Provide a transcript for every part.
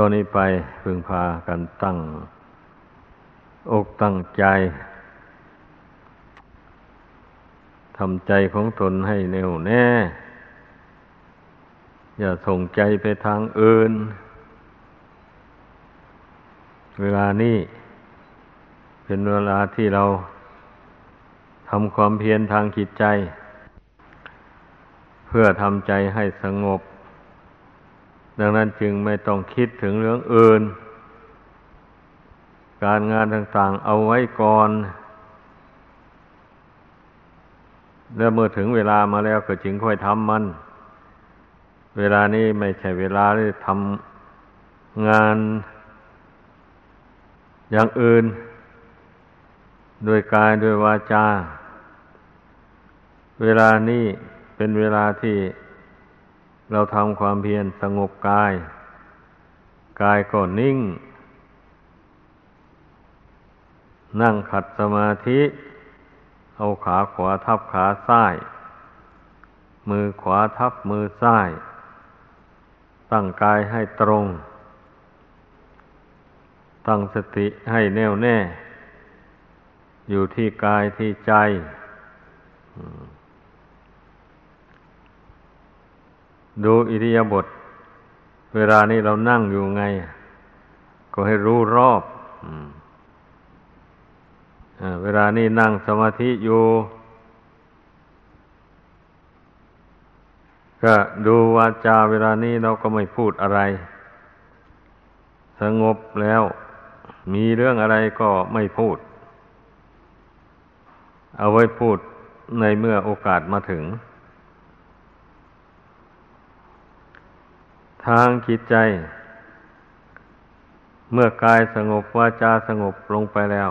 ตอนนี้ไปพึงพากันตั้ง อกตั้งใจทำใจของตนให้แน่วแน่ อย่าส่งใจไปทางอื่น เวลานี้เป็นเวลาที่เราทำความเพียรทางจิตใจ เพื่อทำใจให้สงบ ดังนั้นจึงไม่ต้องคิดถึงเรื่องอื่น การงานต่างๆเอาไว้ก่อน แล้วเมื่อถึงเวลามาแล้วก็จึงค่อยทำมัน เวลานี้ไม่ใช่เวลาที่ทำงานอย่างอื่น โดยกายโดยวาจา เวลานี้เป็นเวลาที่ เราทำความเพียรสงบกาย กายก็นิ่ง นั่งขัดสมาธิ เอาขาขวาทับขาซ้าย มือขวาทับมือซ้าย ตั้งกายให้ตรง ตั้งสติให้แน่วแน่ อยู่ที่กายที่ใจ ดูอิริยาบถเวลานี้เรานั่งอยู่ไง ก็ให้รู้รอบเวลานี้นั่งสมาธิอยู่ ก็ดูวาจาเวลานี้เราก็ไม่พูดอะไร สงบแล้ว มีเรื่องอะไรก็ไม่พูด เอาไว้พูดในเมื่อโอกาสมาถึง ทางจิตใจ เมื่อกายสงบวาจาสงบลงไปแล้ว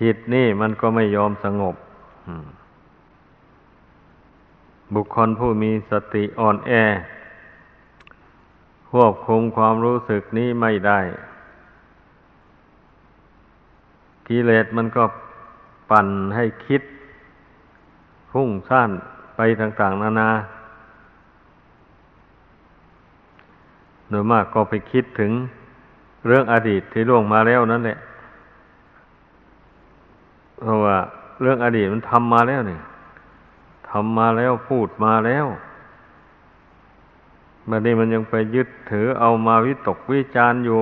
จิตนี่มันก็ไม่ยอมสงบ บุคคลผู้มีสติอ่อนแอ ควบคุมความรู้สึกนี้ไม่ได้ กิเลสมันก็ปั่นให้คิด พุ่งซ่านไปต่าง ๆ นานา โดยมากก็ไปคิดถึงเรื่องอดีตที่ล่วงมาแล้วนั่นแหละเพราะว่าเรื่องอดีตมันทำมาแล้วเนี่ยทำมาแล้วพูดมาแล้วบัดนี้มันยังไปยึดถือเอามาวิตกวิจารอยู่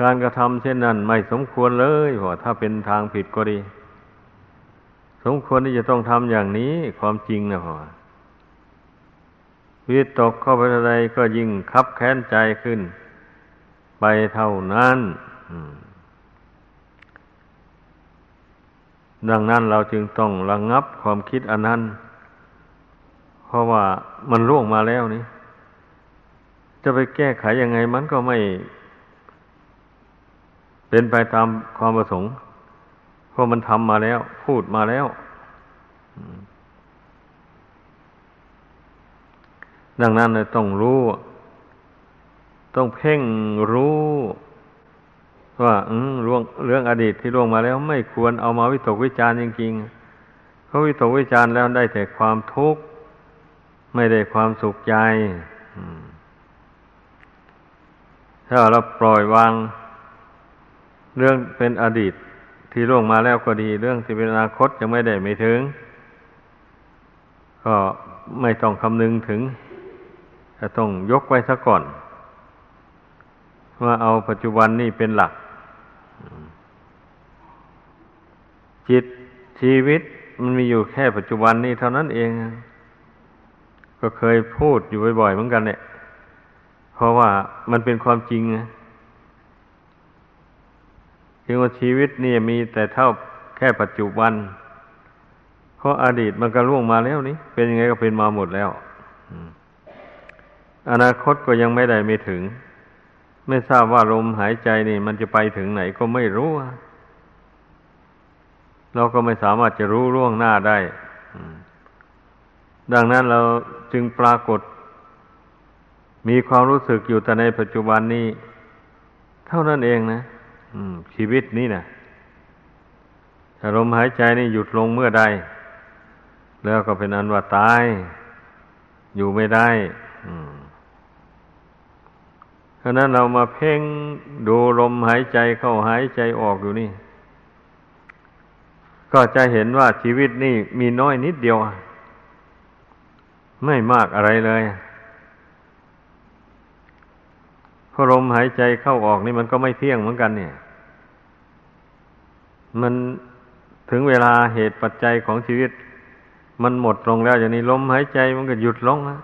การกระทำเช่นนั้นไม่สมควรเลยเพราะถ้าเป็นทางผิดก็ดี สมควรที่จะต้องทำอย่างนี้ความจริงนะพ่อ วิตกเข้าไปอะไรก็ยิ่งคับแค้นใจขึ้น ไปเท่านั้นดังนั้นเราจึงต้องระงงับความคิดอันนั้น เพราะว่ามันล่วงมาแล้วนี่ จะไปแก้ไขยังไงมันก็ไม่ เป็นไปตามความประสงค์ เพราะมันทำมาแล้ว พูดมาแล้ว ดังนั้นเลยต้องรู้ ต้องเพ่งรู้ ว่าเรื่องเรื่องอดีตที่ล่วงมาแล้วไม่ควรเอามาวิตกวิจารณ์จริงๆเพราะวิตกวิจารณ์แล้วได้แต่ความทุกข์ ไม่ได้ความสุขใจถ้าเราปล่อยวาง เรื่องเป็นอดีตที่ล่วงมาแล้วก็ดีเรื่องที่เป็นอนาคตยังไม่ได้ไม่ถึง ก็ไม่ต้องคำนึงถึง จะต้องยกไว้ซะก่อน ว่าเอาปัจจุบันนี่เป็นหลัก จิตชีวิตมันมีอยู่แค่ปัจจุบันนี่เท่านั้นเอง ก็เคยพูดอยู่บ่อยๆเหมือนกันเนี่ยเพราะว่ามันเป็นความจริงนะจึงว่าชีวิตนี่มีแต่เท่าแค่ปัจจุบัน เพราะอดีตมันก็ล่วงมาแล้วนี่เป็นยังไงก็เป็นมาหมดแล้ว อนาคตก็ยังไม่ได้ไม่ถึง ไม่ทราบว่าลมหายใจนี่ มันจะไปถึงไหนก็ไม่รู้เราก็ไม่สามารถจะรู้ล่วงหน้าได้ดังนั้นเราจึงปรากฏ มีความรู้สึกอยู่แต่ในปัจจุบันนี้ เท่านั้นเองนะชีวิตนี้นะถ้าลมหายใจนี่หยุดลงเมื่อใด แล้วก็เป็นอันว่าตาย อยู่ไม่ได้ ราะนั้นเรามาเพ่งดูลมหายใจเข้าหายใจออกอยู่นี่ ก็จะเห็นว่าชีวิตนี่มีน้อยนิดเดียว ไม่มากอะไรเลยพอลมหายใจเข้าออกนี่มันก็ไม่เที่ยงเหมือนกัน เนี่ย มันถึงเวลาเหตุปัจจัยของชีวิต มันหมดลงแล้วอย่างนี้ลมหายใจมันก็หยุดลงนะ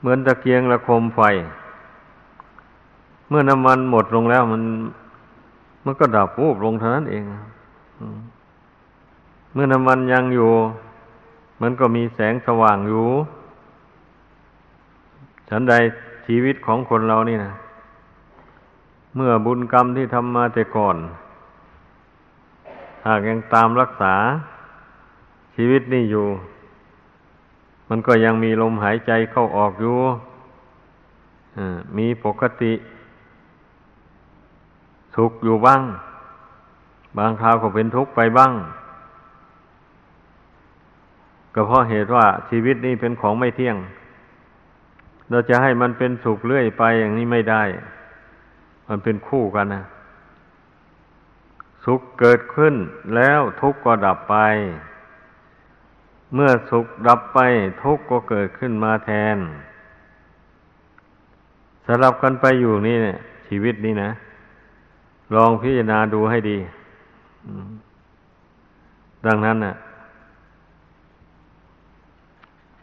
เหมือนตะเกียงระคมไฟ เมื่อน้ำมันหมดลงแล้วมัน มันก็ดับวูบลงเท่านั้นเองเมื่อน้ำมันยังอยู่ มันก็มีแสงสว่างอยู่ ฉันใดชีวิตของคนเรานี่นะเมื่อบุญกรรมที่ทำมาแต่ก่อน หากยังตามรักษาชีวิตนี่อยู่ มันก็ยังมีลมหายใจเข้าออกอยู่มีปกติ สุขอยู่บ้าง บางคราวก็เป็นทุกข์ไปบ้าง ก็เพราะเหตุว่าชีวิตนี้เป็นของไม่เที่ยง เราจะให้มันเป็นสุขเรื่อยไปอย่างนี้ไม่ได้ มันเป็นคู่กันนะ สุขเกิดขึ้นแล้วทุกข์ก็ดับไป เมื่อสุขดับไปทุกข์ก็เกิดขึ้นมาแทนสลับกันไปอยู่นี่เนี่ยชีวิตนี้นะ ลองพิจารณาดูให้ดี ดังนั้นน่ะ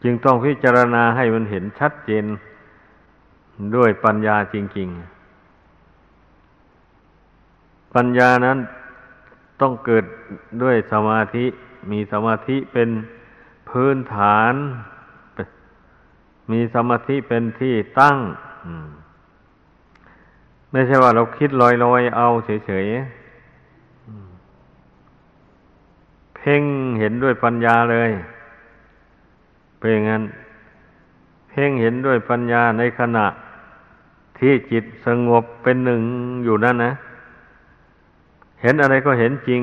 จึงต้องพิจารณาให้มันเห็นชัดเจน ด้วยปัญญาจริง ๆ ปัญญานั้นต้องเกิดด้วยสมาธิ มีสมาธิเป็น พื้นฐาน มีสมาธิเป็นที่ตั้งไม่ใช่ว่าเราคิดลอยๆเอาเฉยๆเพ่งเห็นด้วยปัญญาเลยเป็นงั้น เพ่งเห็นด้วยปัญญาในขณะ ที่จิตสงบเป็นหนึ่งอยู่นั่นนะ เห็นอะไรก็เห็นจริง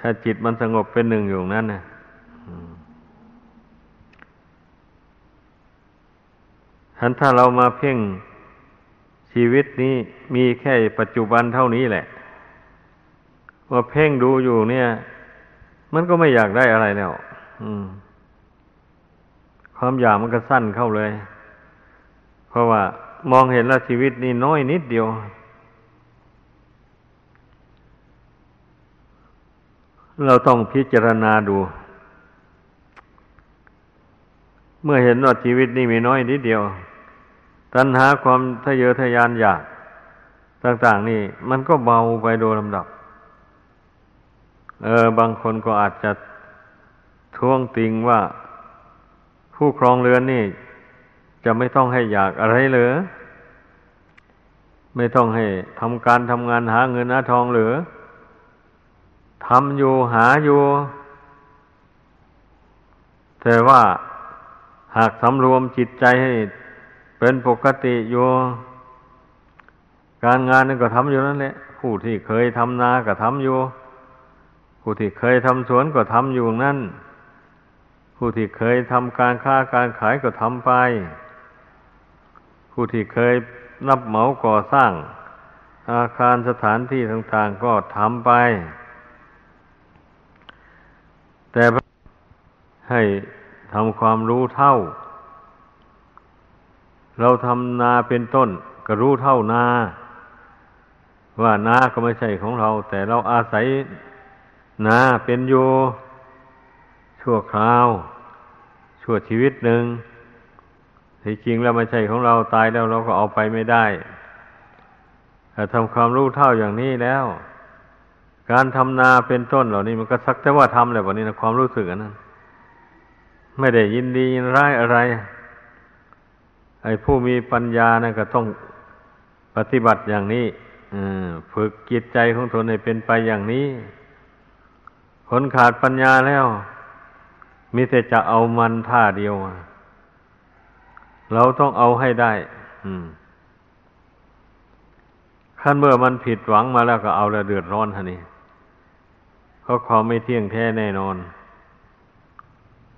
ถ้าจิตมันสงบเป็นหนึ่งอยู่นั่นนะ ฉันถ้าเรามาเพ่งชีวิตนี้มีแค่ปัจจุบันเท่านี้แหละ ว่าเพ่งดูอยู่เนี่ย มันก็ไม่อยากได้อะไรแล้วความอยากมันก็สั้นเข้าเลย เพราะว่ามองเห็นแล้วชีวิตนี่น้อยนิดเดียว เราต้องพิจารณาดู เมื่อเห็นว่าชีวิตนี่มีน้อยนิดเดียว ตัณหาความทะเยอทะยานอยากต่าง ๆ นี่มันก็เบาไปโดยลำดับ เออ บางคนก็อาจจะท้วงติงว่า ผู้ครองเรือนนี่ จะไม่ต้องให้อยากอะไรเลยไม่ต้องให้ทำการทำงานหาเงินหาทองเหลือทำอยู่หาอยู่แต่ว่าหากสำรวมจิตใจให้ เป็นปกติอยู่การงานนั่นก็ทำอยู่นั่นแหละผู้ที่เคยทำนาก็ทำอยู่ ผู้ที่เคยทำสวนก็ทำอยู่นั่น ผู้ที่เคยทำการค้าการขายก็ทำไป ผู้ที่เคยนับเหมาก่อสร้าง อาคารสถานที่ต่างๆก็ทำไป แต่ให้ทำความรู้เท่า เราทำนาเป็นต้น ก็รู้เท่านา ว่านาก็ไม่ใช่ของเรา แต่เราอาศัยนาเป็นอยู่ชั่วคราว ชั่วชีวิตหนึ่งที่จริงแล้วไม่ใช่ของเราตายแล้วเราก็เอาไปไม่ได้แต่ทำความรู้เท่าอย่างนี้แล้ว การทำนาเป็นต้นเหล่านี้มันก็สักแต่ว่าทำแหละวันนี้นะความรู้สึกนั้น ไม่ได้ยินดียินร้ายอะไร ไอ้ผู้มีปัญญานะก็ต้องปฏิบัติอย่างนี้ฝึกจิตใจของตนให้เป็นไปอย่างนี้คนขาดปัญญาแล้วมีแต่จะเอามันท่าเดียว เราต้องเอาให้ได้ขั้นเมื่อมันผิดหวังมาแล้วก็เอาแล้วเดือดร้อนท่านี่เพราะความไม่เที่ยงแท้แน่นอน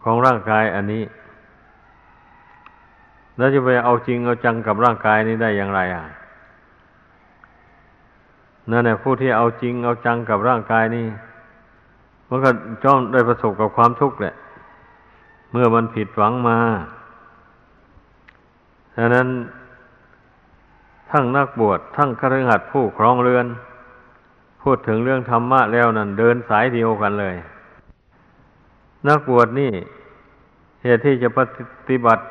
ของร่างกายอันนี้ แล้วจะไปเอาจริงเอาจังกับร่างกายนี้ได้อย่างไรอะนั่นแหละผู้ที่เอาจริงเอาจังกับร่างกายนี่มันก็จ้องได้ประสบกับความทุกข์แหละ เมื่อมันผิดหวังมาฉะนั้น ทั้งนักบวชทั้งคฤหัสถ์ผู้ครองเรือน พูดถึงเรื่องธรรมะแล้วนั่นเดินสายเดียวกันเลย นักบวชนี่เหตุที่จะปฏิบัติ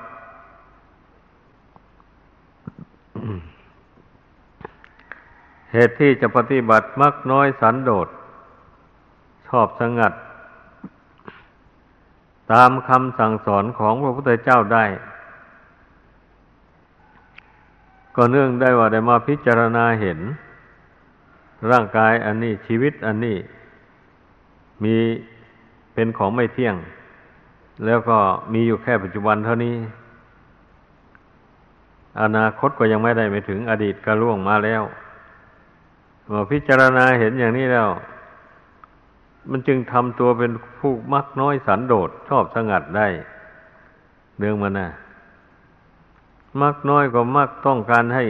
เหตุที่จะปฏิบัติมักน้อยสันโดษ ชอบสงัด ตามคำสั่งสอนของพระพุทธเจ้าได้ ก็เนื่องได้ว่าได้มาพิจารณาเห็น ร่างกายอันนี้ชีวิตอันนี้ มีเป็นของไม่เที่ยง แล้วก็มีอยู่แค่ปัจจุบันเท่านี้ อนาคตก็ยังไม่ได้ไปถึงอดีตก็ล่วงมาแล้วเมื่อพิจารณาเห็นอย่างนี้แล้ว มันจึงทำตัวเป็นผู้มักน้อยสันโดษชอบสงัดได้เรื่องมันนะมักน้อยก็มักต้องการให้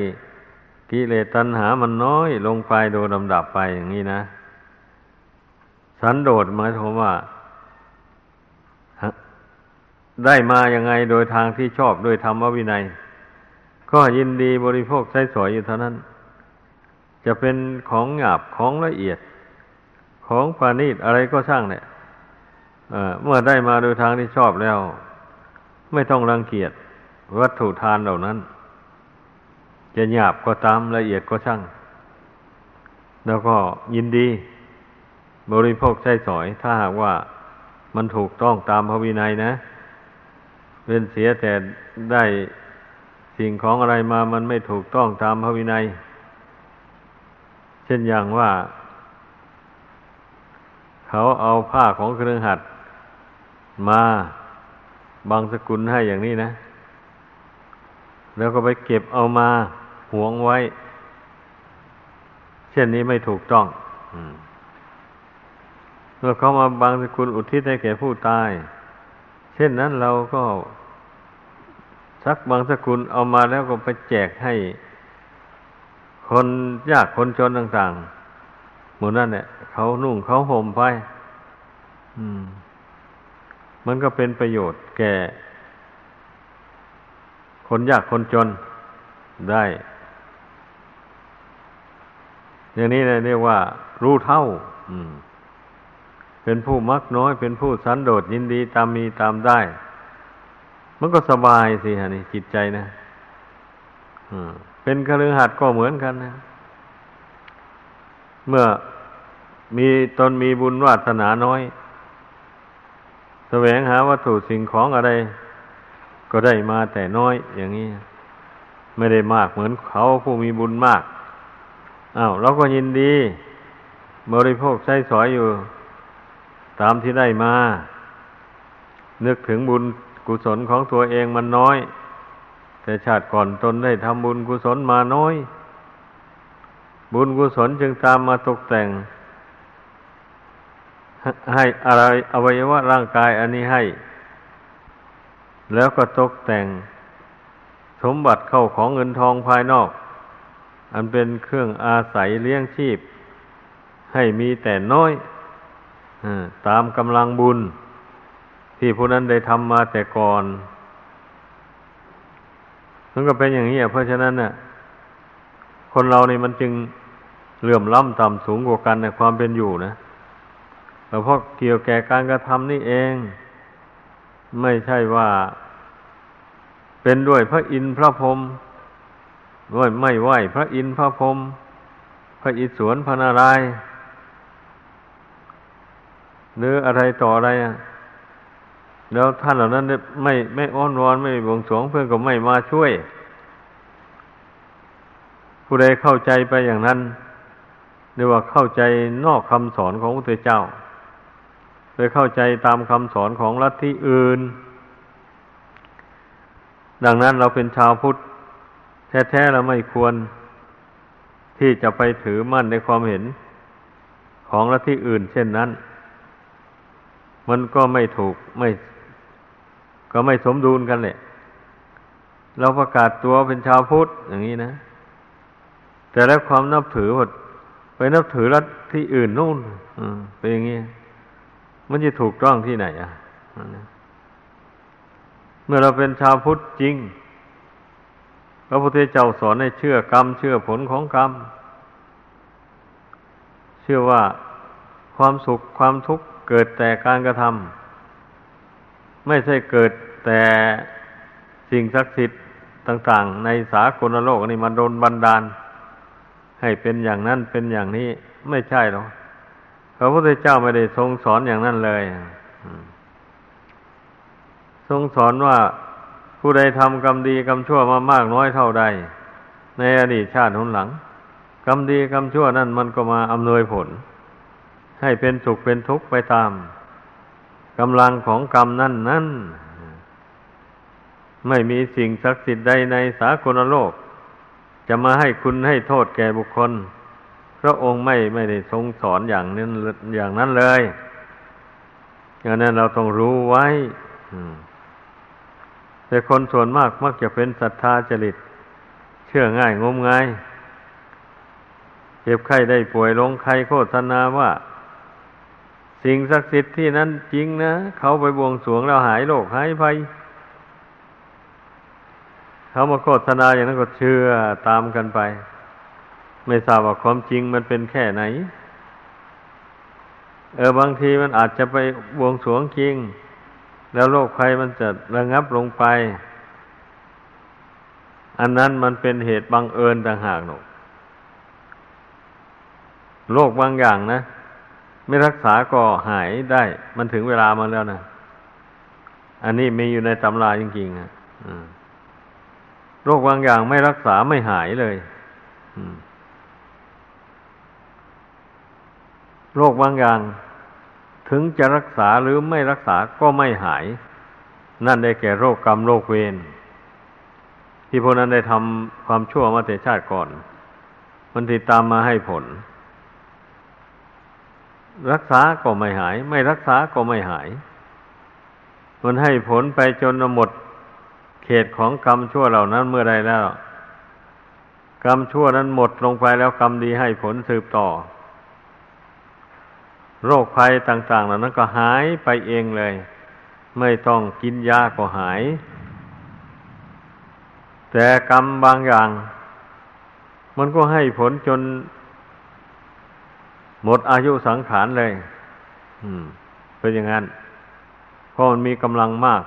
กิเลสตัณหามันน้อยลงไปโดยลำดับไปอย่างนี้นะ สันโดษหมายถึงว่าได้มายังไงโดยทางที่ชอบโดยธรรมวินัย ก็ยินดีบริโภคใช้สอยอยู่เท่านั้น จะเป็นของหยาบของละเอียด ของปานีตอะไรก็ช่างเนี่ยเมื่อได้มาโดยทางที่ชอบแล้ว ไม่ต้องรังเกียจวัตถุทานเหล่านั้น จะหยาบก็ตามละเอียดก็ช่าง แล้วก็ยินดี บริโภคใช้สอย ถ้าหากว่ามันถูกต้องตามพระวินัยนะ เป็นเสียแต่ได้ สิ่งของอะไรมามันไม่ถูกต้องตามพระวินัย เช่นอย่างว่า เขาเอาผ้าของเครื่องหัดมาบางสกุลให้อย่างนี้นะ แล้วก็ไปเก็บเอามาหวงไว้ เช่นนี้ไม่ถูกต้องเมื่อเขามาบางสกุลอุทิศให้แก่ผู้ตาย เช่นนั้นเราก็ สักบางสกุลเอามาแล้วก็ไปแจกให้ คนยากคนจนต่างๆหมู่นั่นเนี่ยเขานุ่งเขาห่มไปมันก็เป็นประโยชน์แก่ คนยากคนจนได้ อย่างนี้เรียกว่า รู้เท่า เป็นผู้มักน้อย เป็นผู้สันโดษยินดีตามมีตามได้ มันก็สบายสิฮะนี่จิตใจนะเป็นคฤหัสถ์ก็เหมือนกันนะ เมื่อมีตนมีบุญวาสนาน้อย แสวงหาวัตถุสิ่งของอะไร ก็ได้มาแต่น้อยอย่างนี้ ไม่ได้มากเหมือนเขาผู้มีบุญมากอา้าวเราก็ยินดี บริโภคใช้สอยอยู่ ตามที่ได้มา นึกถึงบุญ กุศลของตัวเองมันน้อย แต่ชาติก่อนตนได้ทำบุญกุศลมาน้อย บุญกุศลจึงตามมาตกแต่ง ให้อะไรอวัยวะร่างกายอันนี้ให้ แล้วก็ตกแต่ง สมบัติเข้าของเงินทองภายนอก อันเป็นเครื่องอาศัยเลี้ยงชีพ ให้มีแต่น้อยอตามกำลังบุญ ที่ผู้นั้นได้ทำมาแต่ก่อนมันก็เป็นอย่างนี้เพราะฉะนั้นเนี่ยคนเราเนี่มันจึงเหลื่อมล้ำต่ำสูงกว่ากันในความเป็นอยู่นะเพราะเกี่ยวแก่การกระทำนี่เอง ไม่ใช่ว่า เป็นด้วยพระอินทร์พระพรหมด้วยไม่ไหวพระอินทร์พระพรหมพระอิศวรพระนารายณ์หรืออะไรต่ออะไรอะ แล้วท่านเหล่านั้นไม่ไม่อ้อนวอนไม่บวงสรวงเพื่อนก็ไม่มาช่วย ผู้ใดเข้าใจไปอย่างนั้นเรียกว่าเข้าใจนอกคำสอนของพระเจ้าไปเข้าใจตามคำสอนของลัทธิอื่น ดังนั้นเราเป็นชาวพุทธ แท้ๆเราไม่ควร ที่จะไปถือมั่นในความเห็นของลัทธิอื่น เช่นนั้น มันก็ไม่ถูกไม่ ก็ไม่สมดุลกันแหละเราประกาศตัวเป็นชาวพุทธอย่างนี้นะ แต่แล้วความนับถือหดไปนับถือรัฐที่อื่นนู่นเป็นอย่างนี้มันจะถูกต้องที่ไหนอะเมื่อเราเป็นชาวพุทธจริงพระพุทธเจ้าสอนให้เชื่อกรรม เชื่อผลของกรรม เชื่อว่าความสุขความทุกข์เกิดแต่การกระทำ ไม่ใช่เกิดแต่สิ่งศักดิ์สิทธิ์ต่างๆ ในสากลโลกนี่มันโดนบันดาล ให้เป็นอย่างนั้นเป็นอย่างนี้ไม่ใช่หรอกพระพุทธเจ้าไม่ได้ทรงสอนอย่างนั้นเลยทรงสอนว่าผู้ใดทำกรรมดีกรรมชั่วมามากน้อยเท่าใด ในอดีตชาติหนหลังกรรมดีกรรมชั่วนั่นมันก็มาอำนวยผล ให้เป็นสุขเป็นทุกข์ไปตาม กำลังของกรรมนั่นนั่นไม่มีสิ่งศักดิ์สิทธิ์ใดในสากลโลก จะมาให้คุณให้โทษแก่บุคคล พระองค์ไม่ไม่ได้ทรงสอนอย่างนั้นอย่างนั้นเลยอย่างนั้นเราต้องรู้ไว้แต่คนส่วนมากมักจะเป็นศรัทธาจริต เชื่อง่ายงมงายเจ็บไข้ได้ป่วยลงใครโฆษณาว่า สิ่งศักดิ์สิทธิ์ที่นั้นจริงนะ เขาไปบวงสรวงแล้วหายโรคหายภัยเขามาโฆษณาอย่างนั้นก็เชื่อตามกันไป ไม่ทราบว่าความจริงมันเป็นแค่ไหน เออบางทีมันอาจจะไปบวงสรวงจริง แล้วโรคภัยมันจะระงับลงไป อันนั้นมันเป็นเหตุบังเอิญต่างหากหนูโรคบางอย่างนะ ไม่รักษาก็หายได้ มันถึงเวลามาแล้วนะ อันนี้มีอยู่ในตำราจริงๆอะโรคบางอย่างไม่รักษาไม่หายเลยโรคบางอย่าง ถึงจะรักษาหรือไม่รักษาก็ไม่หาย นั่นได้แก่โรคกรรมโรคเวรที่พวกนั้นได้ทำความชั่วมาแต่ชาติก่อน มันติดตามมาให้ผล รักษาก็ไม่หาย ไม่รักษาก็ไม่หาย มันให้ผลไปจนหมดเขตของกรรมชั่วเหล่านั้นเมื่อใดแล้ว กรรมชั่วนั้นหมดลงไปแล้วกรรมดีให้ผลสืบต่อ โรคภัยต่างๆเหล่านั้นก็หายไปเองเลย ไม่ต้องกินยาก็หาย แต่กรรมบางอย่าง มันก็ให้ผลจน หมดอายุสังขารเลย อืม เป็นอย่างนั้นเพราะมันมีกำลังมาก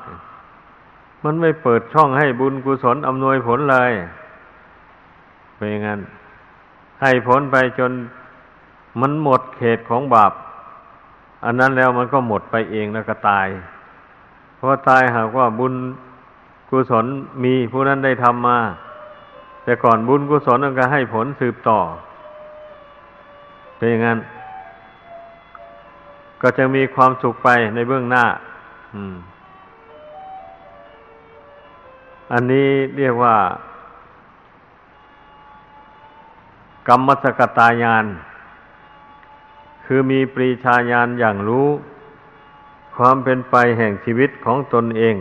มันไม่เปิดช่องให้บุญกุศลอำนวยผลเลย เป็นอย่างนั้น ให้ผลไปจนมันหมดเขตของบาป อันนั้นแล้วมันก็หมดไปเองแล้วก็ตาย เพราะตายหากว่าบุญกุศลมีผู้นั้นได้ทำมา แต่ก่อนบุญกุศลมันก็ให้ผลสืบต่อ เป็นอย่างนั้น ก็จะมีความสุขไปในเบื้องหน้าอันนี้เรียกว่า กรรมสกตายาน คือมีปรีชาญาณอย่างรู้ ความเป็นไปแห่งชีวิตของตนเอง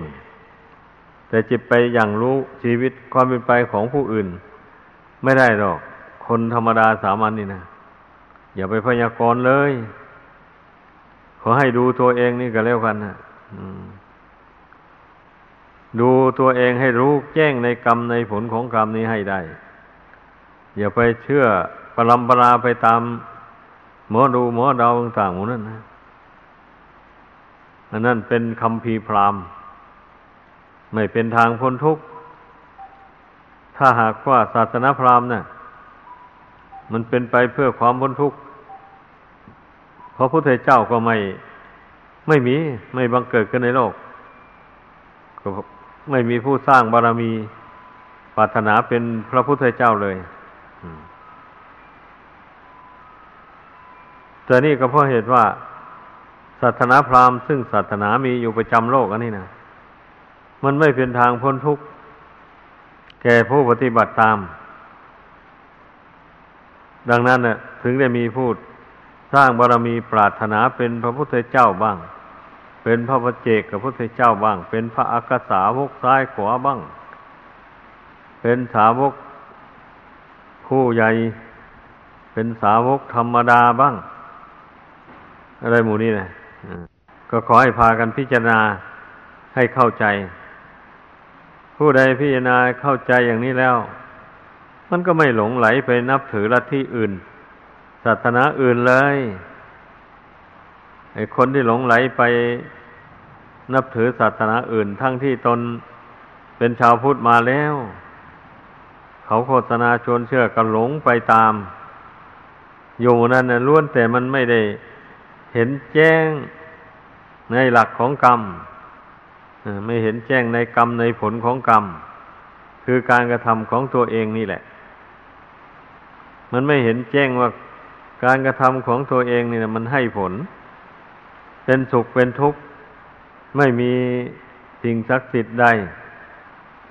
แต่จิตไปอย่างรู้ชีวิตความเป็นไปของผู้อื่น ไม่ได้หรอก คนธรรมดาสามัญนนี่นะ อย่าไปพยากรณ์เลย ขอให้ดูตัวเองนี่ก็แล้วกันนะดูตัวเองให้รู้แจ้งในกรรมในผลของกรรมนี้ให้ได้ อย่าไปเชื่อปรำปราไปตามหมอดูหมอดาวต่างๆหมดนั่นนะอันนั้นเป็นคำพีพรามไม่เป็นทางพ้นทุกข์ ถ้าหากว่าศาสนาพราหมณ์นะ่ะ มันเป็นไปเพื่อความพ้นทุกข์เพราะพระพุทธเจ้าก็ไม่ ไม่มี ไม่บังเกิดขึ้นในโลก ก็ไม่มีผู้สร้างบารมีปรารถนาเป็นพระพุทธเจ้าเลยแต่นี่ก็เพราะเหตุว่าศาสนาพราหมณ์ซึ่งศาสนามีอยู่ประจำโลกอันนี้นะมันไม่เป็นทางพ้นทุกข์แก่ผู้ปฏิบัติตาม ดังนั้นน่ะถึงได้มีพูดสร้างบารมีปรารถนาเป็นพระพุทธเจ้าบ้าง เป็นพระปเจกกับพระพุทธเจ้าบ้าง เป็นพระอักษาวกซ้ายขวาบ้าง เป็นสาวกผู้ใหญ่ เป็นสาวกธรรมดาบ้าง อะไรหมู่นี้นะก็ขอให้พากันพิจารณาให้เข้าใจ ผู้ใดพิจารณาเข้าใจอย่างนี้แล้ว มันก็ไม่หลงไหลไปนับถือลัทธิอื่น ศาสนาอื่นเลยไอ้คนที่หลงไหลไปนับถือศาสนาอื่น ทั้งที่ตนเป็นชาวพุทธมาแล้ว เขาโฆษณาชวนเชื่อก็หลงไปตาม อยู่นั่นนะล้วนแต่มันไม่ได้เห็นแจ้งในหลักของกรรมไม่เห็นแจ้งในกรรมในผลของกรรม คือการกระทำของตัวเองนี่แหละ มันไม่เห็นแจ้งว่าการกระทำของตัวเองนี่นะมันให้ผล เป็นสุขเป็นทุกข์ ไม่มีสิ่งศักดิ์สิทธิ์ใด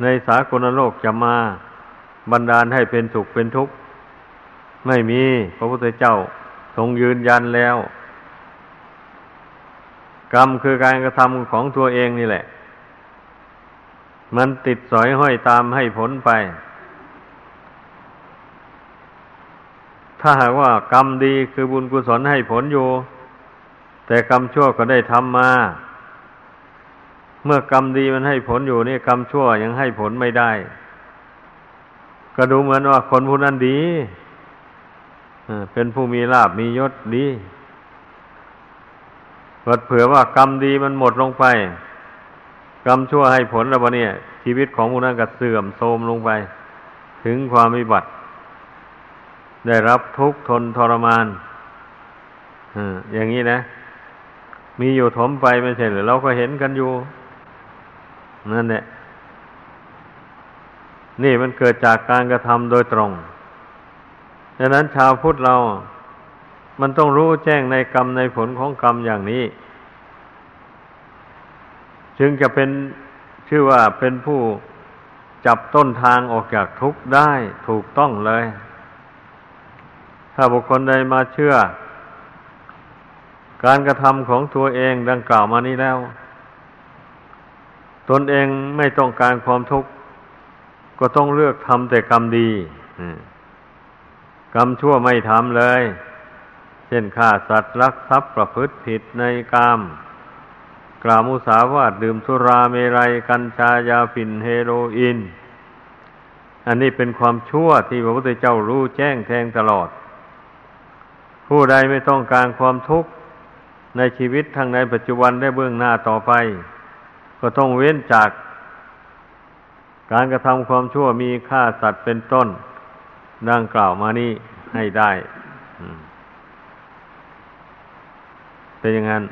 ในสากลโลกจะมาบันดาลให้เป็นสุขเป็นทุกข์ ไม่มีพระพุทธเจ้าทรงยืนยันแล้ว กรรมคือการกระทำของตัวเองนี่แหละ มันติดสอยห้อยตามให้ผลไป ถ้าหากว่ากรรมดีคือบุญกุศลให้ผลอยู่ แต่กรรมชั่วก็ได้ทำมา เมื่อกรรมดีมันให้ผลอยู่นี่กรรมชั่วยังให้ผลไม่ได้ ก็ดูเหมือนว่าคนผู้นั้นดีเป็นผู้มีลาบมียศดีเกิดเผื่อว่ากรรมดีมันหมดลงไป กรรมชั่วให้ผลแล้ววะเนี่ย ชีวิตของผู้นั้นก็เสื่อมโทรมลงไป ถึงความวิบัติ ได้รับทุกข์ทนทรมานอย่างนี้นะ มีอยู่ถมไปไม่ใช่หรือเราก็เห็นกันอยู่ นั่นแหละนี่มันเกิดจากการกระทำโดยตรงดังนั้นชาวพุทธเรา มันต้องรู้แจ้งในกรรมในผลของกรรมอย่างนี้ จึงจะเป็นชื่อว่าเป็นผู้จับต้นทางออกจากทุกข์ได้ถูกต้องเลย ถ้าบุคคลใดมาเชื่อ การกระทำของตัวเองดังกล่าวมานี้แล้ว ตนเองไม่ต้องการความทุกข์ ก็ต้องเลือกทำแต่กรรมดีกรรมชั่วไม่ทำเลย เช่นฆ่าสัตว์รักทรัพย์ประพฤติผิดในกาม กล่าวมุสาวาทดื่มสุราเมรัย กัญชายาฝิ่นเฮโรอีนอันนี้เป็นความชั่วที่พระพุทธเจ้ารู้แจ้งแทงตลอด ผู้ใดไม่ต้องการความทุกข์ในชีวิตทางในปัจจุบันได้เบื้องหน้าต่อไป ก็ต้องเว้นจาก การกระทำความชั่วมีฆ่าสัตว์เป็นต้น ดังกล่าวมานี้ให้ได้เป็นอย่างนั้น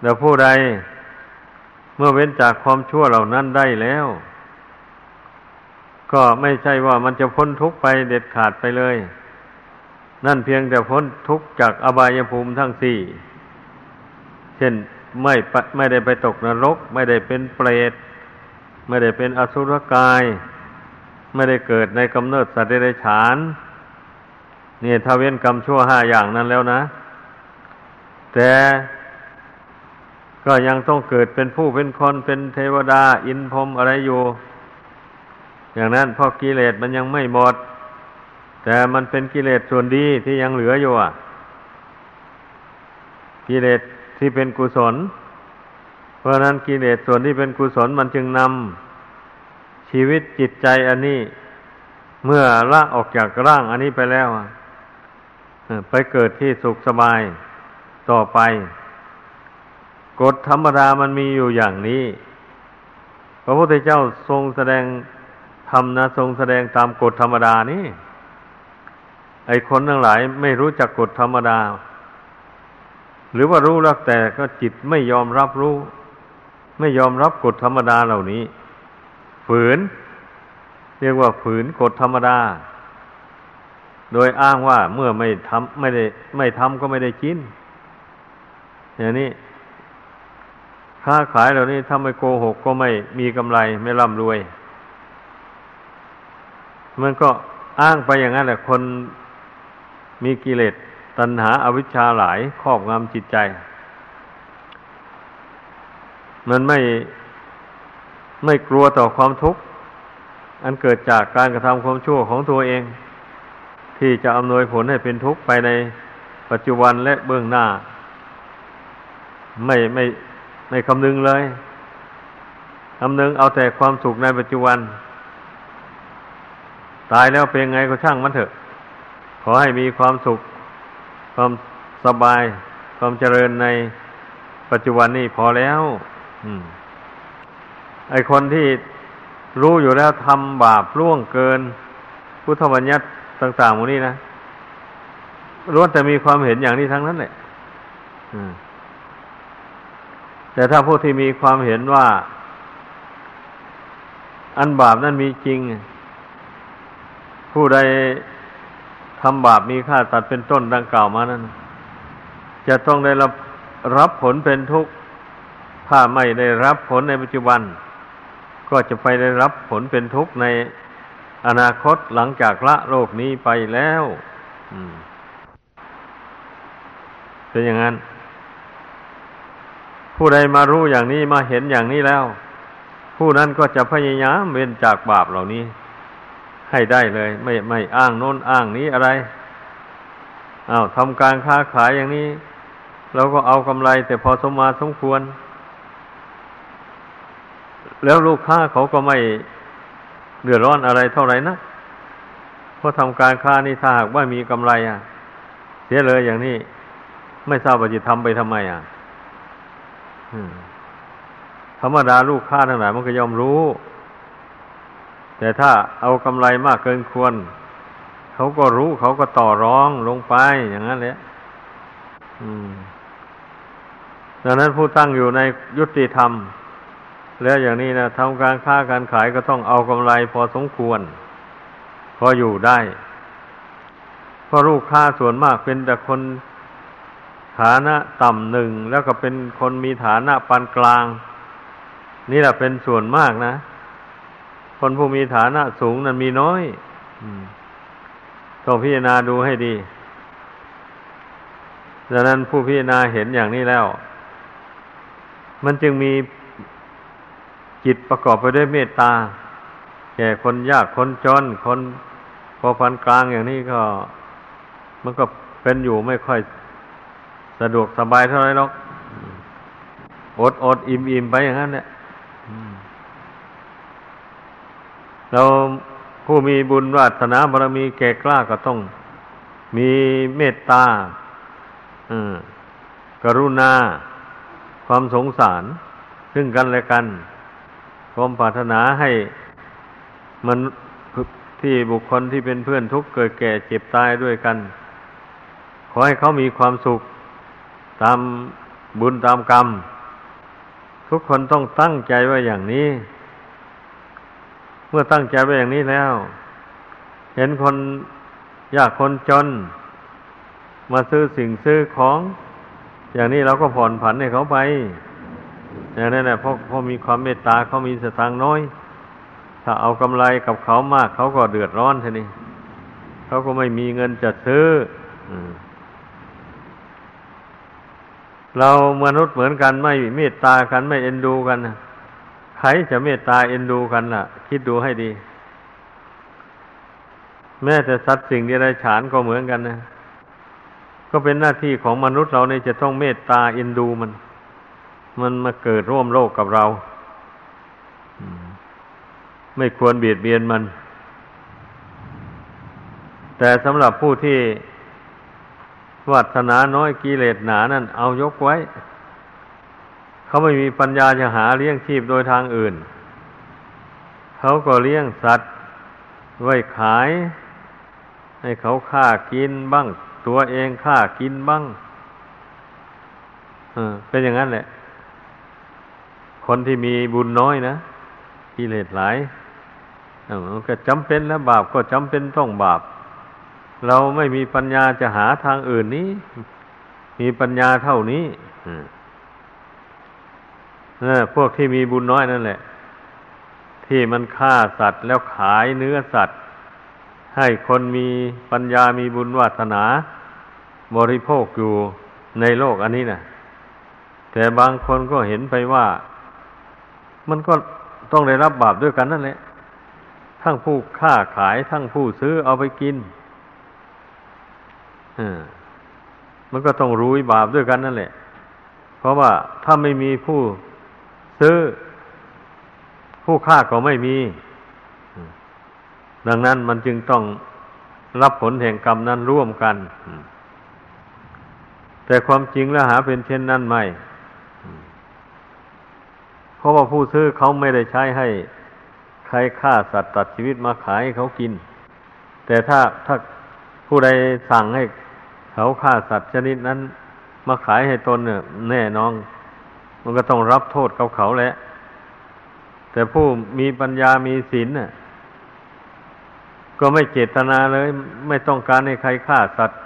แต่ผู้ใดเมื่อเว้นจากความชั่วเหล่านั้นได้แล้ว ก็ไม่ใช่ว่ามันจะพ้นทุกข์ไปเด็ดขาดไปเลย นั่นเพียงแต่พ้นทุกข์จากอบายภูมิทั้งสี่ เช่นไม่ไม่ได้ไปตกนรก ไม่ได้เป็นเปรต ไม่ได้เป็นอสุรกาย ไม่ได้เกิดในกำเนิดสัตว์เดรัจฉานนี่ถ้าเว้นกรรมชั่วห้าอย่างนั้นแล้วนะ แต่ก็ยังต้องเกิดเป็นผู้เป็นคนเป็นเทวดา อินพรมอะไรอยู่ อย่างนั้นเพราะกิเลสมันยังไม่หมด แต่มันเป็นกิเลสส่วนดีที่ยังเหลืออยู่อะ กิเลสที่เป็นกุศล เพราะนั้นกิเลสส่วนที่เป็นกุศลมันจึงนำชีวิตจิตใจอันนี้ เมื่อละออกจากร่างอันนี้ไปแล้วไปเกิดที่สุขสบายต่อไป กฎธรรมดามันมีอยู่อย่างนี้ พระพุทธเจ้าทรงแสดงธรรมนะทรงแสดงตามกฎธรรมดานี่ ไอคนทั้งหลายไม่รู้จักกฎธรรมดา หรือว่ารู้แล้วแต่ก็จิตไม่ยอมรับรู้ ไม่ยอมรับกฎธรรมดาเหล่านี้ ฝืน เรียกว่าฝืนกฎธรรมดา โดยอ้างว่าเมื่อไม่ทำไม่ได้ ไม่ทำก็ไม่ได้กิน อย่างนี้ค้าขายเหล่านี้ถ้าไม่โกหกก็ไม่มีกำไรไม่ร่ำรวย มันก็อ้างไปอย่างนั้นแหละคน มีกิเลสตัณหาอาวิชชาหลายครอบงำจิตใจ มันไม่ไม่กลัวต่อความทุกข์อันเกิดจากการกระทำความชั่วของตัวเอง ที่จะอำนวยผลให้เป็นทุกข์ไปในปัจจุบันและเบื้องหน้า ไม่ไม่ไม่คำนึงเลยคำนึงเอาแต่ความสุขในปัจจุบัน ตายแล้วเป็นไงก็ช่างมันเถอะ ขอให้มีความสุข ความสบาย ความเจริญในปัจจุบันนี้พอแล้วอไอคนที่รู้อยู่แล้วทำบาปล่วงเกิน พุทธบัญญัติต่างๆหมดนี้นะล้วนแต่มีความเห็นอย่างนี้ทั้งนั้นแหละแต่ถ้าผู้ที่มีความเห็นว่า อันบาปนั้นมีจริง ผู้ใด ทำบาปมีค่าตัดเป็นต้นดังกล่าวมานั้น จะต้องได้รับรับผลเป็นทุกข์ถ้าไม่ได้รับผลในปัจจุบัน ก็จะไปได้รับผลเป็นทุกข์ในอนาคตหลังจากละโลกนี้ไปแล้วเป็นอย่างนั้น ผู้ใดมารู้อย่างนี้มาเห็นอย่างนี้แล้ว ผู้นั้นก็จะพยายามเว้นจากบาปเหล่านี้ ให้ได้เลย ไม่ไม่อ้างโน้นอ้างนี้อะไรอา้าวทำการค้าขายอย่างนี้เราก็เอากำไร แต่พอสมมาสมควร แล้วลูกค้าเขาก็ไม่เดือดร้อนอะไรเท่าไหร่นะเพราะทำการค้านี่ถ้าหากว่ามีกำไรอะ เสียเลยอย่างนี้ ไม่ทราบว่าจะทำไปทำไมอะธรรมดาลูกค้าทั้งหลายมันก็ยอมรู้ แต่ถ้าเอากำไรมากเกินควร เขาก็รู้เขาก็ต่อร้องลงไปอย่างนั้นแหละดังนั้นผู้ตั้งอยู่ในยุติธรรม แล้วอย่างนี้นะทำการค้าการขายก็ต้องเอากำไรพอสมควร พออยู่ได้เพราะลูกค้าส่วนมากเป็นแต่คนฐานะต่ำหนึ่งแล้วก็เป็นคนมีฐานะปานกลาง นี่แหละเป็นส่วนมากนะ คนผู้มีฐานะสูงนั้นมีน้อยต้องพิจารณาดูให้ดีดังนั้นผู้พิจารณาเห็นอย่างนี้แล้ว มันจึงมีจิตประกอบไปด้วยเมตตา แก่คนยากคนจน คนพอพันกลางอย่างนี้ก็ มันก็เป็นอยู่ไม่ค่อยสะดวกสบายเท่าไรหรอกอดอดอิ่มอิ่มไปอย่างนั้นเนี่ย เราผู้มีบุญวาสนาบารมีแก่กล้าก็ต้องมีเมตตากรุณา ความสงสาร ซึ่งกันและกัน ความปรารถนาให้มันที่บุคคลที่เป็นเพื่อนทุกข์เกิดแก่เจ็บตายด้วยกัน ขอให้เขามีความสุข ตามบุญตามกรรม ทุกคนต้องตั้งใจไว้อย่างนี้ เมื่อตั้งใจไว้อย่างนี้แล้ว เห็นคนยากคนจน มาซื้อสิ่งซื้อของ อย่างนี้เราก็ผ่อนผันให้เขาไปอย่างนั้นแหละเพราะเขามีความเมตตาเขามีสตางน้อย ถ้าเอากำไรกับเขามาก เขาก็เดือดร้อนทีนี้เขาก็ไม่มีเงินจะซื้อเรามนุษย์เหมือนกันไม่เมตตากันไม่เอ็นดูกัน ใครจะเมตตาเอ็นดูกันล่ะ คิดดูให้ดี แม้แต่สัตว์สิ่งใดฉานก็เหมือนกันนะ ก็เป็นหน้าที่ของมนุษย์เราเนี่ยจะต้องเมตตาเอ็นดูมัน มันมาเกิดร่วมโลกกับเรา ไม่ควรเบียดเบียนมัน แต่สำหรับผู้ที่วัฒนาน้อยกิเลสหนานั่นเอายกไว้ เขาไม่มีปัญญาจะหาเลี้ยงชีพโดยทางอื่น เขาก็เลี้ยงสัตว์ไว้ขาย ให้เขาฆ่ากินบ้าง ตัวเองฆ่ากินบ้างเออเป็นอย่างนั้นแหละ คนที่มีบุญน้อยนะกิเลสหลายมันก็จำเป็นแล้วบาปก็จำเป็นต้องบาป เราไม่มีปัญญาจะหาทางอื่นนี้ มีปัญญาเท่านี้ พวกที่มีบุญน้อยนั่นแหละ ที่มันฆ่าสัตว์แล้วขายเนื้อสัตว์ ให้คนมีปัญญามีบุญวาสนา บริโภคอยู่ในโลกอันนี้นะแต่บางคนก็เห็นไปว่า มันก็ต้องได้รับบาปด้วยกันนั่นแหละ ทั้งผู้ค้าขายทั้งผู้ซื้อเอาไปกินมันก็ต้องรู้บาปด้วยกันนั่นแหละ เพราะว่าถ้าไม่มีผู้ ซื้อ ผู้ค้าก็ไม่มี ดังนั้นมันจึงต้องรับผลแห่งกรรมนั้นร่วมกัน แต่ความจริงแล้วหาเป็นเช่นนั้นไม่ เพราะว่าผู้ซื้อเขาไม่ได้ใช้ให้ใครฆ่าสัตว์ตัดชีวิตมาขายให้เขากิน แต่ถ้าถ้าผู้ใดสั่งให้เขาฆ่าสัตว์ชนิดนั้น มาขายให้ตนเนี่ยแน่นอน มันก็ต้องรับโทษกับเขาแหละ แต่ผู้มีปัญญามีศีลน่ะ ก็ไม่เจตนาเลย ไม่ต้องการให้ใครฆ่าสัตว์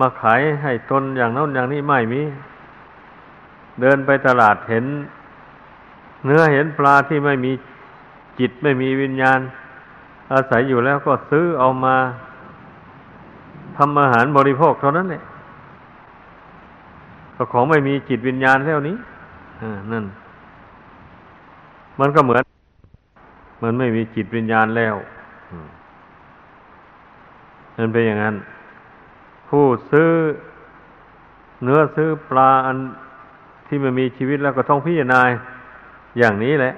มาขายให้ตนอย่างนั้นอย่างนี้ไม่มี เดินไปตลาดเห็น เนื้อเห็นปลาที่ไม่มีจิตไม่มีวิญญาณ อาศัยอยู่แล้วก็ซื้อเอามาทำอาหารบริโภคเท่านั้นแหละก็ของไม่มีจิตวิญญาณแล้วนี้ นั่น มันก็เหมือน มันไม่มีจิตวิญญาณแล้วนั่นเป็นอย่างนั้น ผู้ซื้อเนื้อซื้อปลาอันที่มันมีชีวิตแล้วก็ต้องพิจารณาอย่างนี้แหละ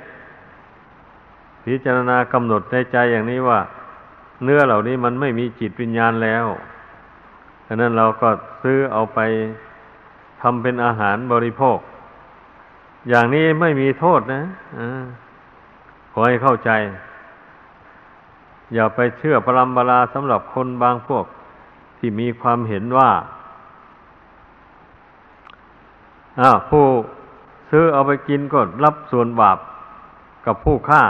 พิจารณากำหนดในใจอย่างนี้ว่า เนื้อเหล่านี้มันไม่มีจิตวิญญาณแล้วดังนั้นเราก็ซื้อเอาไปทำเป็นอาหารบริโภค อย่างนี้ไม่มีโทษนะอขอให้เข้าใจ อย่าไปเชื่อพลัมบาลาสำหรับคนบางพวกที่มีความเห็นว่าผู้ซื้อเอาไปกินก็รับส่วนบาปกับผู้ฆ่า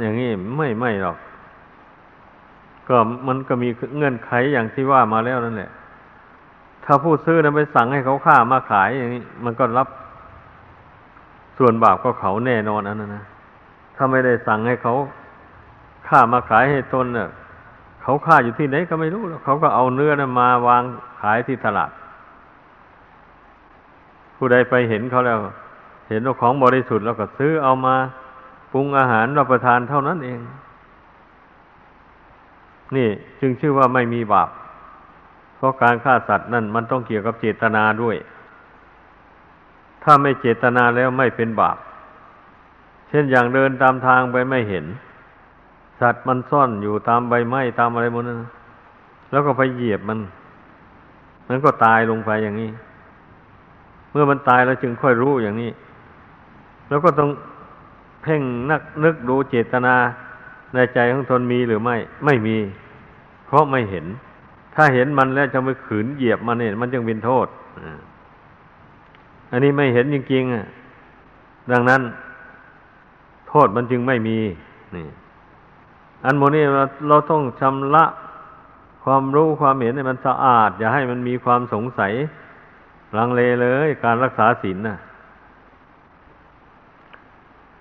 อย่างนี้ไม่ไม่หรอก ก็มันก็มีเงื่อนไขอย่างที่ว่ามาแล้วนั่นแหละถ้าผู้ซื้อนั้นไปสั่งให้เขาฆ่ามาขายอย่างนี้ มันก็รับ ส่วนบาปก็เขาแน่นอนอันนั้นนะถ้าไม่ได้สั่งให้เขาฆ่ามาขายให้ตนเนี่ยเขาฆ่าอยู่ที่ไหนก็ไม่รู้แล้วเขาก็เอาเนื้อนะมาวางขายที่ตลาด ผู้ใดไปเห็นเขาแล้ว เห็นว่าของบริสุทธิ์แล้วก็ซื้อเอามาปรุงอาหารรับประทานเท่านั้นเอง นี่จึงชื่อว่าไม่มีบาป เพราะการฆ่าสัตว์นั่นมันต้องเกี่ยวกับเจตนาด้วย ถ้าไม่เจตนาแล้วไม่เป็นบาป เช่นอย่างเดินตามทางไปไม่เห็น สัตว์มันซ่อนอยู่ตามใบไม้ตามอะไรหมดนั้นแล้วก็ไปเหยียบมัน มันก็ตายลงไปอย่างนี้ เมื่อมันตายแล้วจึงค่อยรู้อย่างนี้ แล้วก็ต้องเพ่งนักนึกดูเจตนาในใจของตนมีหรือไม่ ไม่มี เพราะไม่เห็น ถ้าเห็นมันแล้วจะไปขืนเหยียบมันเนี่ยมันจึงเป็นโทษอั อันนี้ไม่เห็นจริงๆดังนั้น โทษมันจึงไม่มีนี่อันโมนี้เราเราต้องชำระความรู้ความเห็นให้มันสะอาด อย่าให้มันมีความสงสัยลังเลเลย การรักษาศีลน่ะ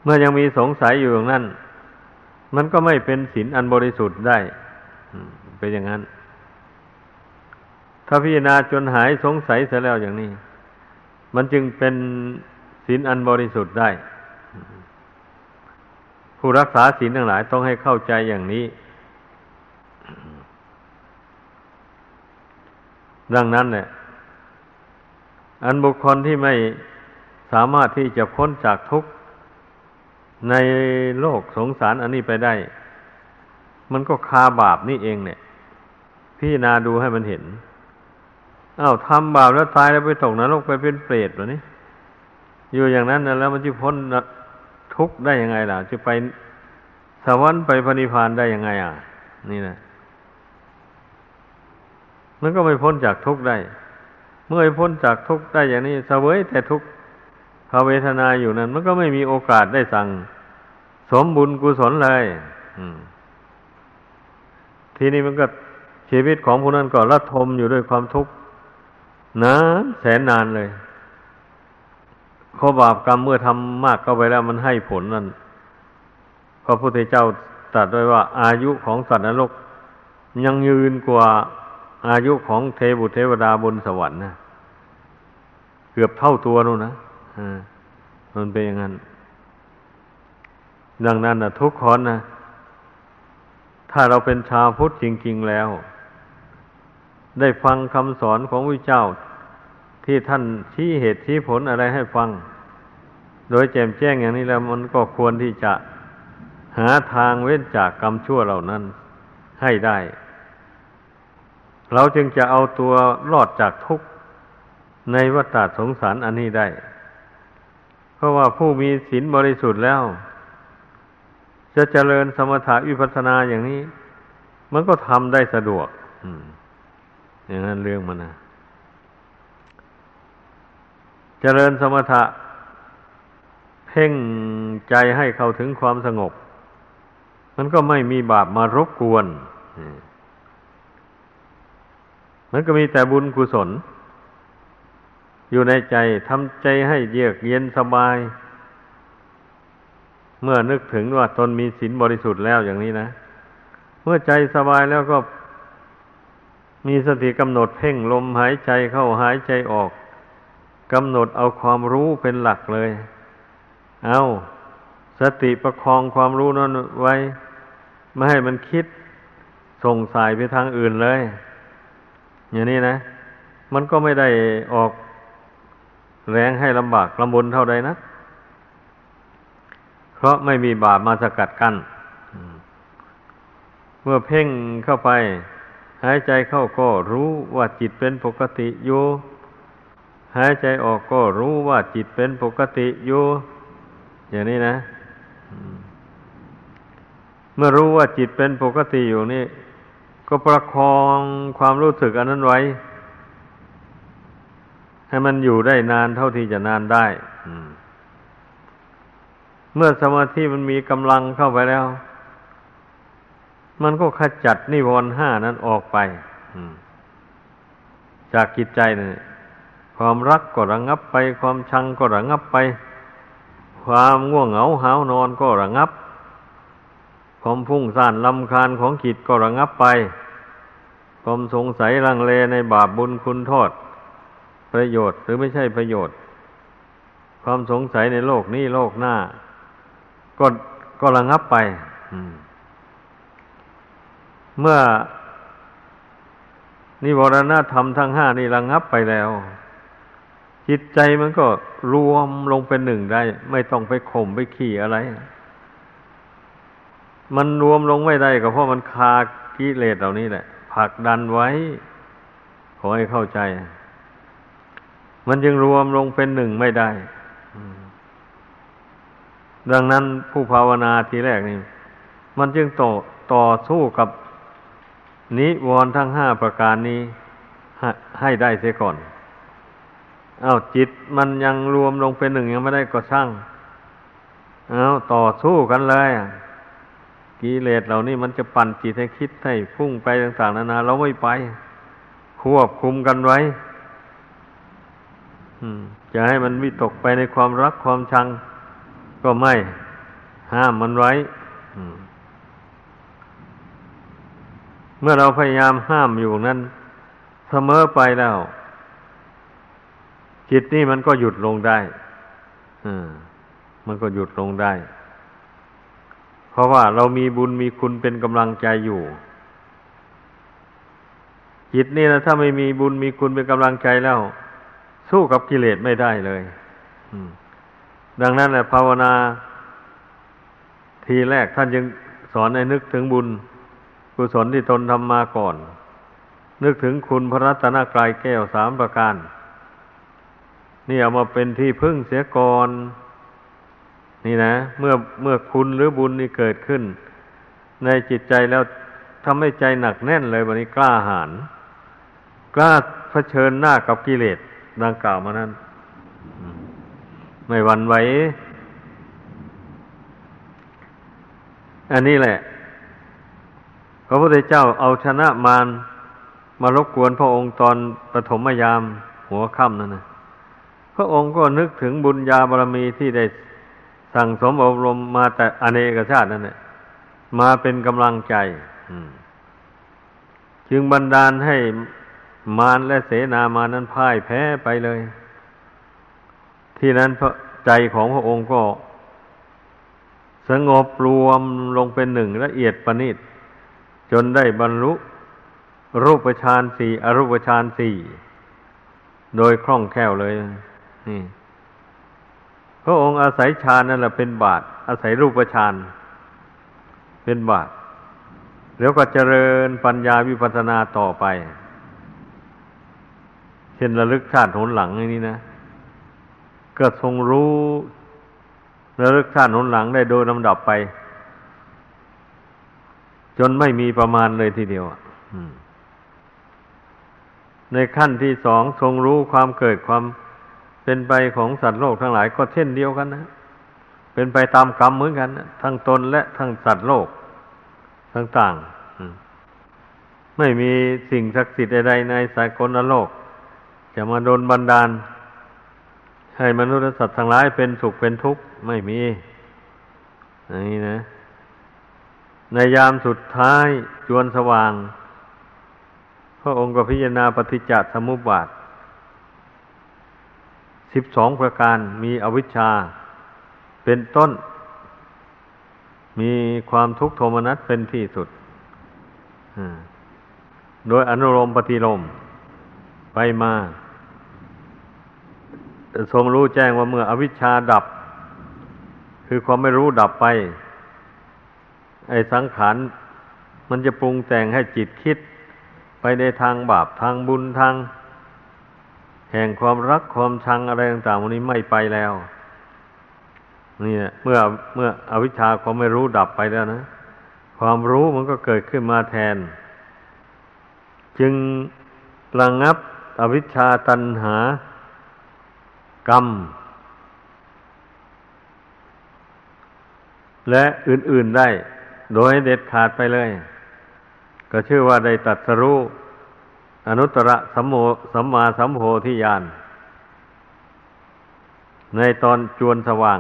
เมื่อยังมีสงสัยอยู่อย่างนั้น มันก็ไม่เป็นศีลอันบริสุทธิ์ได้เป็นอย่างนั้น ถ้าพิจารณาจนหายสงสัยเสียแล้วอย่างนี้ มันจึงเป็นศีลอันบริสุทธิ์ได้ ผู้รักษาศีลทั้งหลายต้องให้เข้าใจอย่างนี้ ดังนั้นเนี่ยอันบุคคลที่ไม่สามารถที่จะพ้นจากทุกข์ในโลกสงสารอันนี้ไปได้ มันก็คาบาปนี่เองเนี่ย พี่นาดูให้มันเห็น อา้าวทำบาปแล้วตายแล้วไปตกนรกไปเป็นเปรตวะนี่อยู่อย่างนั้นนะแล้วมันจะพ้นทุกข์ได้ยังไงล่ะ จะไปสวรรค์ไปพระนิพพานได้ยังไง อะ นี่นะมันก็ไม่พ้นจากทุกข์ได้ เมื่อพ้นจากทุกข์ได้อย่างนี้เสวยแต่ทุกข์ภาเวทนาอยู่นั้น มันก็ไม่มีโอกาสได้สั่ง สมบุญกุศลเลยทีนี้มันก็ชีวิตของผู้นั้นก็ระทมอยู่ด้วยความทุกข์ นานแสนนานเลยข้อบาปกรรมเมื่อทำมากเข้าไปแล้วมันให้ผลนั่นพระพุทธเจ้าตรัสไว้ว่า อายุของสัตว์นรก ยังยืนกว่าอายุของเทบุตรเทวดาบนสวรรค์นะเกือบเท่าตัวนู่นนะอ่ามันเป็นอย่างนั้น ดังนั้นนะทุกคนนะถ้าเราเป็นชาวพุทธจริง ๆแล้ว ได้ฟังคำสอนของพระเจ้า ที่ท่านชี้เหตุชี้ผลอะไรให้ฟัง โดยแจมแจ้งอย่างนี้แล้วมันก็ควรที่จะหาทางเว้นจากกรรมชั่วเหล่านั้นให้ได้ เราจึงจะเอาตัวรอดจากทุกข์ในวัฏสงสารอันนี้ได้ เพราะว่าผู้มีศีลบริสุทธิ์แล้ว จะเจริญสมถะวิปัสสนาอย่างนี้ มันก็ทำได้สะดวก อย่างนั้นเรื่องมันนะเจริญสมถะ เพ่งใจให้เข้าถึงความสงบ มันก็ไม่มีบาปมารบกวน มันก็มีแต่บุญกุศล อยู่ในใจทำใจให้เยือกเย็นสบาย เมื่อนึกถึงว่าตนมีศีลบริสุทธิ์แล้วอย่างนี้นะ เมื่อใจสบายแล้วก็ มีสติกำหนดเพ่งลมหายใจเข้าหายใจออกกำหนดเอาความรู้เป็นหลักเลย เอาสติประคองความรู้นั้นไว้ ไม่ให้มันคิดส่งสายไปทางอื่นเลย อย่างนี้นะ มันก็ไม่ได้ออกแรงให้ลำบากลำบนเท่าใดนะ เพราะไม่มีบาปมาสกัดกัน้น เมื่อเพ่งเข้าไป หายใจเข้าก็รู้ว่าจิตเป็นปกติอยู่ หายใจออกก็รู้ว่าจิตเป็นปกติอยู่ อย่างนี้นะ เมื่อรู้ว่าจิตเป็นปกติอยู่นี่ ก็ประคองความรู้สึกอันนั้นไว้ ให้มันอยู่ได้นานเท่าที่จะนานได้ เมื่อสมาธิมันมีกำลังเข้าไปแล้ว มันก็ขจัดนิวรณ์ห้านั้นออกไปจากกิจใจนี่ความรักก็ระงงับไป ความชังก็ระงงับไป ความง่วงเหงาหาวนอนก็ระงงับ ความพุ่งซ่านลำคาญของจิตก็ระงงับไป ความสงสัยลังเลในบาปบุญคุณโทษ ประโยชน์หรือไม่ใช่ประโยชน์ ความสงสัยในโลกนี้โลกหน้า ก็ก็ระงับไป เมื่อนิวรณธรรมทั้งห้านี่ระงับไปแล้ว จิตใจมันก็รวมลงเป็นหนึ่งได้ ไม่ต้องไปข่มไปขี่อะไร มันรวมลงไม่ได้ก็เพราะมันคากิเลสเหล่านี้แหละผลักดันไว้ ขอให้เข้าใจ มันจึงรวมลงเป็นหนึ่งไม่ได้ดังนั้นผู้ภาวนาทีแรกนี่ มันจึงต่อต่อสู้กับ นิวรณ์ทั้งห้าประการนี้ให้ได้เสียก่อนเอาจิตมันยังรวมลงเป็นหนึ่งยังไม่ได้ก็ช่างเอาต่อสู้กันเลยกิเลสเหล่านี้มันจะปั่นจิตให้คิดให้พุ่งไปต่างๆนานาเราไม่ไป ควบคุมกันไว้จะให้มันวิตกไปในความรักความชัง ก็ไม่ ห้ามมันไว้ เมื่อเราพยายามห้ามอยู่นั้นเสมอไปแล้ว จิตนี่มันก็หยุดลงได้มันก็หยุดลงได้ เพราะว่าเรามีบุญมีคุณเป็นกำลังใจอยู่ จิตนี่นะถ้าไม่มีบุญมีคุณเป็นกำลังใจแล้ว สู้กับกิเลสไม่ได้เลยดังนั้นแหละภาวนา ทีแรกท่านยังสอนให้นึกถึงบุญ กุศลที่ตนทำมาก่อน นึกถึงคุณพระรัตนกรายแก้วสามประการ นี่เอามาเป็นที่พึ่งเสียก่อนนี่นะ เมื่อเมื่อคุณหรือบุญนี่เกิดขึ้น ในจิตใจแล้วทำให้ใจหนักแน่นเลยวันนี้กล้าหาญกล้าเผชิญหน้ากับกิเลสดังกล่าวมานั้น ไม่หวั่นไหวอันนี้แหละ พระพุทธเจ้าเอาชนะมารมารบกวนพระองค์ตอนปฐมยามหัวค่ำนั่นนะพระองค์ก็นึกถึงบุญญาบารมีที่ได้สั่งสมอบรมมาแต่อเนกชาตินั่นแหละมาเป็นกำลังใจจึงบันดาลให้มารและเสนามานั้นพ่ายแพ้ไปเลย ที่นั้นพระใจของพระองค์ก็ สงบรวมลงเป็นหนึ่งละเอียดประณีต จนได้บรรลุรูปฌานสี่อรูปฌานสี่โดยคล่องแคล่วเลยนี่พระองค์อาศัยฌานนั่นแหละเป็นบาท อาศัยรูปฌานเป็นบาท แล้วก็เจริญปัญญาวิปัสสนาต่อไป เช่นระลึกชาติหนหลังอย่างนี้นะก็ทรงรู้ระลึกชาติหนหลังได้โดยลำดับไป จนไม่มีประมาณเลยทีเดียวในขั้นที่สองทรงรู้ความเกิดความเป็นไปของสัตว์โลกทั้งหลายก็เช่นเดียวกันนะเป็นไปตามกรรมเหมือนกันนะทั้งตนและทั้งสัตว์โลกต่างๆไม่มีสิ่งศักดิ์สิทธิ์ใดในสากลโลก จะมาโดนบันดาล ให้มนุษย์สัตว์ทั้งหลายเป็นสุขเป็นทุกข์ไม่มีนี่นะ ในยามสุดท้ายจวนสว่าง พระองค์ก็พิจารณาปฏิจจสมุปบาทสิบสองประการมีอวิชชา เป็นต้น มีความทุกข์โทมนัสเป็นที่สุด โดยอนุโลมปฏิโลมไปมาทรงรู้แจ้งว่าเมื่ออวิชชาดับ คือความไม่รู้ดับไป ไอ้สังขารมันจะปรุงแต่งให้จิตคิด ไปในทางบาปทางบุญทาง แห่งความรักความชังอะไรต่างๆวันนี้ไม่ไปแล้วนี่เมื่อเมื่ออวิชชาความไม่รู้ดับไปแล้วนะ ความรู้มันก็เกิดขึ้นมาแทน จึงระงงับอวิชชาตันหากรรม และอื่น ๆได้ โดยเด็ดขาดไปเลย ก็ชื่อว่าได้ตัดสรู้อนุตตรสัมโมสัมมาสัมโพธิญาณในตอนจวนสว่าง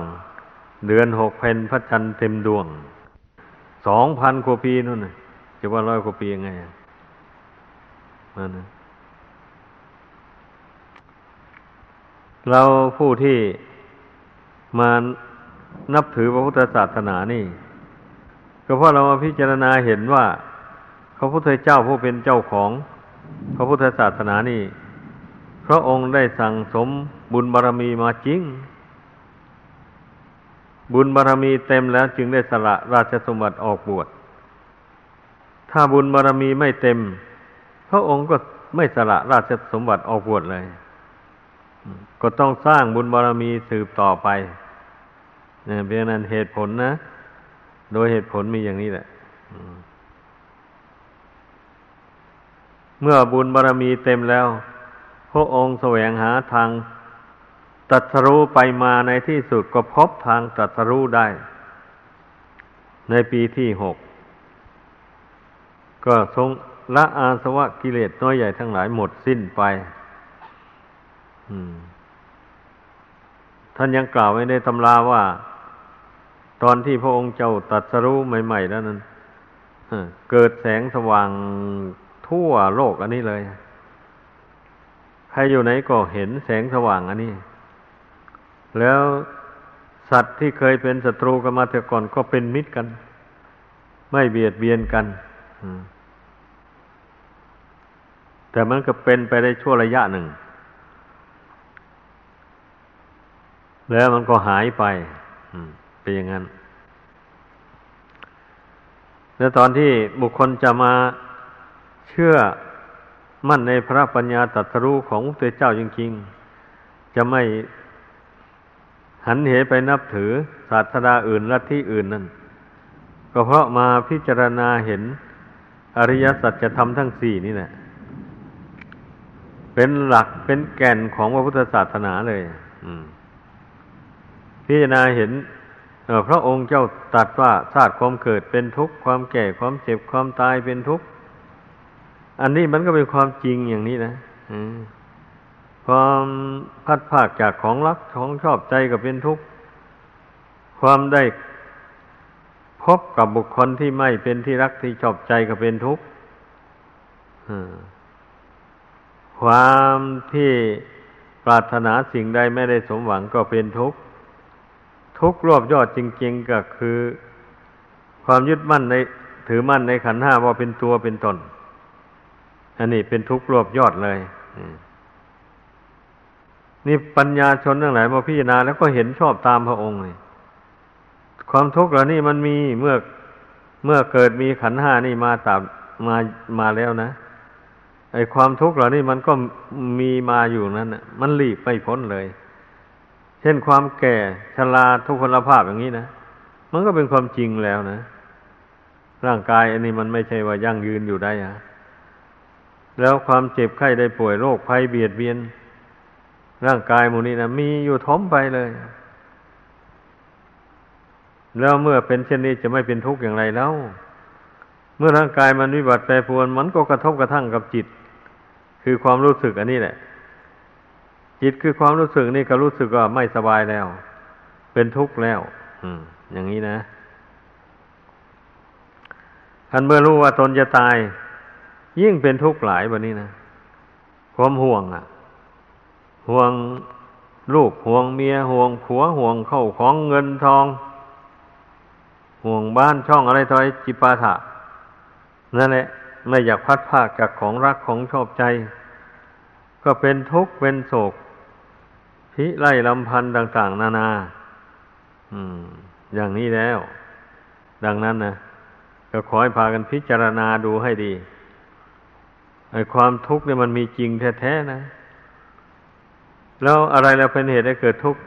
เดือนหกเพนพระจันทร์เต็มดวงสองพันกว่าปีนู่นจะว่าร้อยกว่าปียังไงมานะเราผู้ที่มานับถือพระพุทธศาสนานี่ ก็เพราะเรามาพิจารณาเห็นว่า พระพุทธเจ้าผู้เป็นเจ้าของพระพุทธศาสนานี่ พระองค์ได้สั่งสมบุญบารรมีมาจริง บุญบารรมีเต็มแล้วจึงได้สละราชสมบัติออกบวชถ้าบุญบารรมีไม่เต็ม พระองค์ก็ไม่สละราชสมบัติออกบวชเลย ก็ต้องสร้างบุญบารรมีสืบต่อไปเนี่ยเพียงนั้นเหตุผลนะ โดยเหตุผลมีอย่างนี้แหละเมื่อบุญบารรมีเต็มแล้ว พระองค์แสวงหาทางตัสรู้ไปมาในที่สุดก็พบทางตัสรู้ได้ ในปีที่หก ก็ทรงละอาสวะกิเลสน้อยใหญ่ทั้งหลายหมดสิ้นไปท่านยังกล่าวไว้ในตำราว่า ตอนที่พระองค์เจ้าตัดสรู้ใหม่ๆแล้วนั้นเกิดแสงสว่างทั่วโลกอันนี้เลย ใครอยู่ไหนก็เห็นแสงสว่างอันนี้ แล้วสัตว์ที่เคยเป็นศัตรูกันมาแต่ก่อนก็เป็นมิตรกัน ไม่เบียดเบียนกันแต่มันก็เป็นไปได้ชั่วระยะหนึ่ง แล้วมันก็หายไป เป็นอย่างนั้น แล้วตอนที่บุคคลจะมาเชื่อมั่นในพระปัญญาตรัสรู้ของพระเจ้าจริงๆ จะไม่หันเหไปนับถือศาสดาอื่นลัทธิอื่นนั่น ก็เพราะมาพิจารณาเห็นอริยสัจธรรมทั้งสี่นี่แหละ เป็นหลักเป็นแก่นของพระพุทธศาสนาเลยพิจารณาเห็น พระองค์เจ้าตรัสว่าชาติความเกิดเป็นทุกข์ความแก่ความเจ็บความตายเป็นทุกข์อันนี้มันก็เป็นความจริงอย่างนี้นะอความพัดภาคจากของรักของชอบใจก็เป็นทุกข์ความได้พบกับบุคคลที่ไม่เป็นที่รักที่ชอบใจก็เป็นทุกข์ความที่ปรารถนาสิ่งใดไม่ได้สมหวังก็เป็นทุกข์ ทุกรวบยอดจริง ๆ ก็คือ ความยึดมั่นในถือมั่นในขันห้าว่าเป็นตัวเป็นตน อันนี้เป็นทุกรวบยอดเลยนี่ปัญญาชนทั้งหลายมาพิจารณาแล้วก็เห็นชอบตามพระองค์เลยความทุกข์เหล่านี้มันมีเมื่อเมื่อเกิดมีขันห้านี่มาตามมามาแล้วนะไอความทุกข์เหล่านี้มันก็มีมาอยู่นั้นมันหลีกไม่พ้นเลย เช่นความแก่ชราทุกพลภาพอย่างนี้นะ มันก็เป็นความจริงแล้วนะ ร่างกายอันนี้มันไม่ใช่ว่ายั่งยืนอยู่ได้อะแล้วความเจ็บไข้ได้ป่วยโรคภัยเบียดเบียน ร่างกายมูนี้นะมีอยู่ท้มไปเลย แล้วเมื่อเป็นเช่นนี้จะไม่เป็นทุกข์อย่างไรแล้ว เมื่อร่างกายมันวิบัติแปรปรวน มันก็กระทบกระทั่งกับจิต คือความรู้สึกอันนี้แหละ จิตคือความรู้สึกนี่ก็รู้สึกว่าไม่สบายแล้ว เป็นทุกข์แล้วอืมอย่างนี้นะท่านเมื่อรู้ว่าตนจะตาย ยิ่งเป็นทุกข์หลายแบบนี้นะความห่วงอะ ห่วงลูกห่วงเมียห่วงผัวห่วงเข้าของเงินทอง ห่วงบ้านช่องอะไรต่ออะไรจิปาถะนั่นแหละไม่อยากพัดภาคจากของรักของชอบใจ ก็เป็นทุกข์เป็นโศก พิไล่ลำพันธ์ต่าง ๆ นานาอืมอย่างนี้แล้ว ดังนั้นนะก็ขอให้พากันพิจารณาดูให้ดีไอ้ความทุกข์เนี่ยมันมีจริงแท้ๆนะ แล้วอะไรแล้วเป็นเหตุให้เกิดทุกข์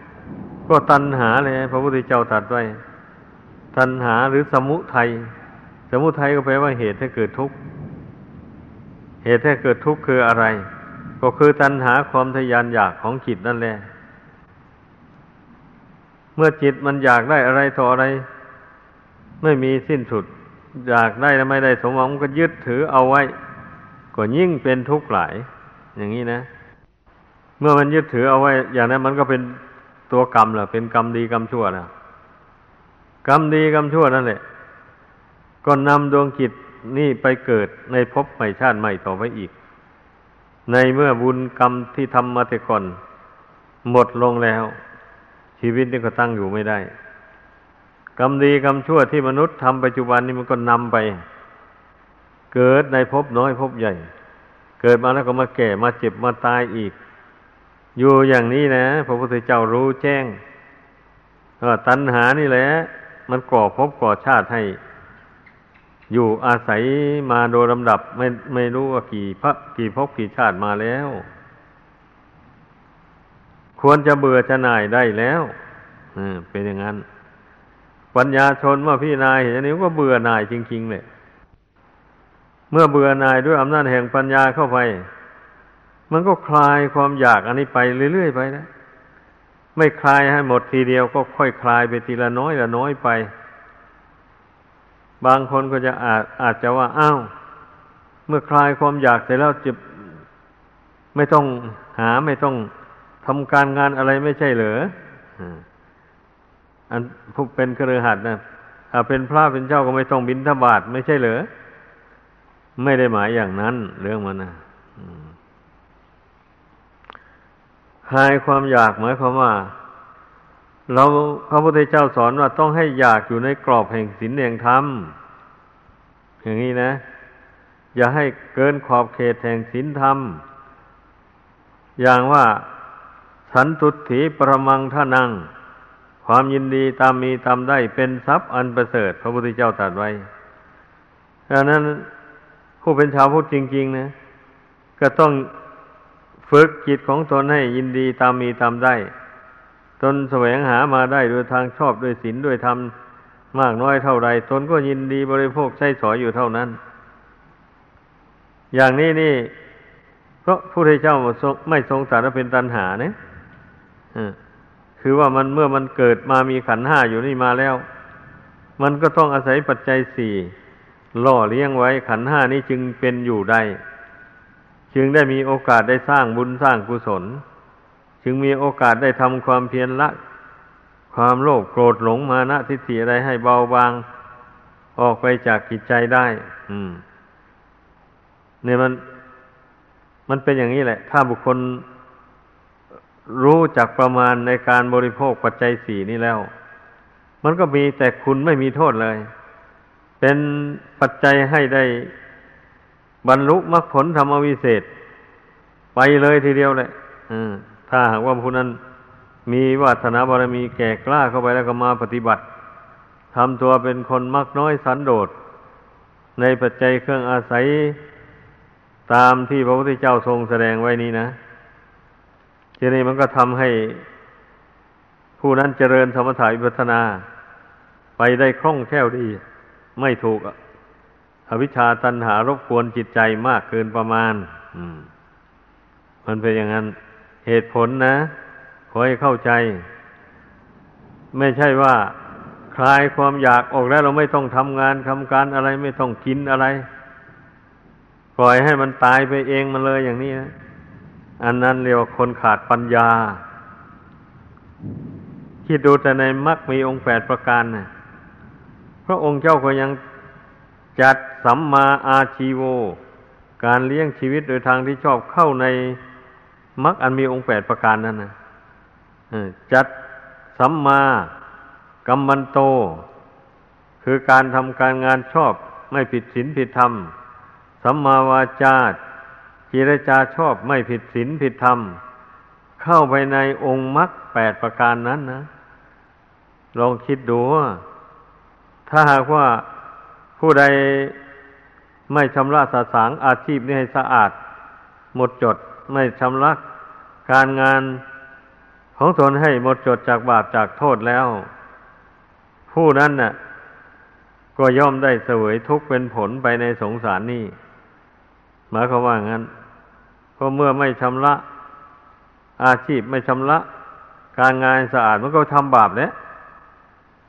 ก็ตัณหาเลย พระพุทธเจ้าตรัสไว้ ตัณหาหรือสมุทัย สมุทัยก็แปลว่าเหตุให้เกิดทุกข์ เหตุให้เกิดทุกข์คืออะไร ก็คือตัณหาความทยานอยากของจิตนั่นแหละ เมื่อจิตมันอยากได้อะไรต่ออะไร ไม่มีสิ้นสุด อยากได้แล้วไม่ได้สมหวังก็ยึดถือเอาไว้ ก็ยิ่งเป็นทุกข์หลาย อย่างนี้นะ เมื่อมันยึดถือเอาไว้ อย่างนั้นมันก็เป็นตัวกรรมแหละเป็นกรรมดีกรรมชั่วนะกรรมดีกรรมชั่วนั่นแหละก็นำดวงจิตนี่ไปเกิดในภพใหม่ชาติใหม่ต่อไปอีก ในเมื่อบุญกรรมที่ทำมาแต่ก่อน หมดลงแล้ว ชีวิตนี่ก็ตั้งอยู่ไม่ได้ กรรมดีกรรมชั่วที่มนุษย์ทำปัจจุบันนี้มันก็นำไป เกิดในภพน้อยภพใหญ่ เกิดมาแล้วก็มาแก่มาเจ็บมาตายอีก อยู่อย่างนี้นะ พระพุทธเจ้ารู้แจ้งตัณหานี่แหละ มันก่อภพก่อชาติให้ อยู่อาศัยมาโดยลำดับไม่ไม่รู้ว่ากี่พระกี่ภพกี่ชาติมาแล้ว ควรจะเบื่อจะหน่ายได้แล้วเป็นอย่างนั้น ปัญญาชนเมื่อพี่นายเห็นอย่างนี้ก็เบื่อหน่ายจริงๆเลยเมื่อเบื่อหน่ายด้วยอำนาจแห่งปัญญาเข้าไป มันก็คลายความอยากอันนี้ไปเรื่อยๆไปนะไม่คลายให้หมดทีเดียวก็ค่อยคลายไปทีละน้อยละน้อยไป บางคนก็จะอาจอาจจะว่าอ้าวเมื่อคลายความอยากเสร็จแล้วจะไม่ต้องหาไม่ต้องำการงานอะไรไม่ใช่เหรออันผู้เป็นเครือขัดนะถ้าเป็นพระเป็นเจ้าก็ไม่ต้องบินทบาทไม่ใช่เหรอ ไม่ได้หมายอย่างนั้น เรื่องมันนะคลายความอยากหมายความว่า เราพระพุทธเจ้าสอนว่าต้องให้อยากอยู่ในกรอบแห่งศีลแห่งธรรมอย่างนี้นะ อย่าให้เกินขอบเขตแห่งศีลธรรม อย่างว่า สันตุถีประมังท่านัง ความยินดีตามมีตามได้เป็นทรัพย์อันประเสริฐ พระพุทธเจ้าตรัสไว้ดังนั้นผู้เป็นชาวพุทธจริง ๆ นะ ก็ต้องฝึกจิตของตนให้ยินดีตามมีตามได้ ตนแสวงหามาได้โดยทางชอบด้วยศีลด้วยธรรมมากน้อยเท่าไรตนก็ยินดีบริโภคใช้สอยอยู่เท่านั้น อย่างนี้นี่เพราะพระพุทธเจ้าไม่ทรงตรัสเป็นตัณหาเนี่ย คือว่ามันเมื่อมันเกิดมามีขันห้าอยู่นี่มาแล้ว มันก็ต้องอาศัยปัจจัยสี่ล่อเลี้ยงไว้ขันห้านี้จึงเป็นอยู่ได้ จึงได้มีโอกาสได้สร้างบุญสร้างกุศล จึงมีโอกาสได้ทำความเพียรละ ความโลภโกรธหลงมานะทิฏฐิอะไรให้เบาบาง ออกไปจากกิจใจได้ อืมเนี่ยมัน มันเป็นอย่างนี้แหละ ถ้าบุคคล รู้จักประมาณในการบริโภคปัจจัยสี่นี้แล้ว มันก็มีแต่คุณไม่มีโทษเลย เป็นปัจจัยให้ได้บรรลุมรรคผลธรรมวิเศษ ไปเลยทีเดียวเลยถ้าหากว่าผู้นั้นมีวาสนาบารมีแก่กล้าเข้าไปแล้วก็มาปฏิบัติทำตัวเป็นคนมักน้อยสันโดษ ในปัจจัยเครื่องอาศัย ตามที่พระพุทธเจ้าทรงแสดงไว้นี้นะ ทีนี้มันก็ทำให้ผู้นั้นเจริญสมถะวิปัสนา ไปได้คล่องแคล่วดี ไม่ถูกอวิชชาตันหารบกวนจิตใจมากเกินประมาณมันเป็นอย่างนั้น เหตุผลนะ ขอให้เข้าใจ ไม่ใช่ว่าคลายความอยากออกแล้วเราไม่ต้องทำงานทำการอะไรไม่ต้องกินอะไร ปล่อยให้มันตายไปเองมันเลยอย่างนี้นะ อันนั้นเรียกว่าคนขาดปัญญา คิดดูแต่ในมรรคมีองค์แปดประการนะพระองค์เจ้าก็ยังจัดสัมมาอาชีโว การเลี้ยงชีวิตโดยทางที่ชอบเข้าในมรรคอันมีองค์แปดประการนั้นนะจัดสัมมากัมมันโต คือการทำการงานชอบไม่ผิดศีลผิดธรรม สัมมาวาจา จิรจาชอบไม่ผิดศีลผิดธรรม เข้าไปในองค์มรรคแปดประการนั้นนะ ลองคิดดูว่า ถ้าหากว่าผู้ใดไม่ชำระสาสางอาชีพนี้ให้สะอาด หมดจดไม่ชำระการงานของตนให้หมดจดจากบาปจากโทษแล้ว ผู้นั้นน่ะ ก็ย่อมได้เสวยทุกข์เป็นผลไปในสงสารนี่หมายความว่างั้น เพราะเมื่อไม่ชำระอาชีพไม่ชำระการงานสะอาดมันก็ทำบาปแล้ว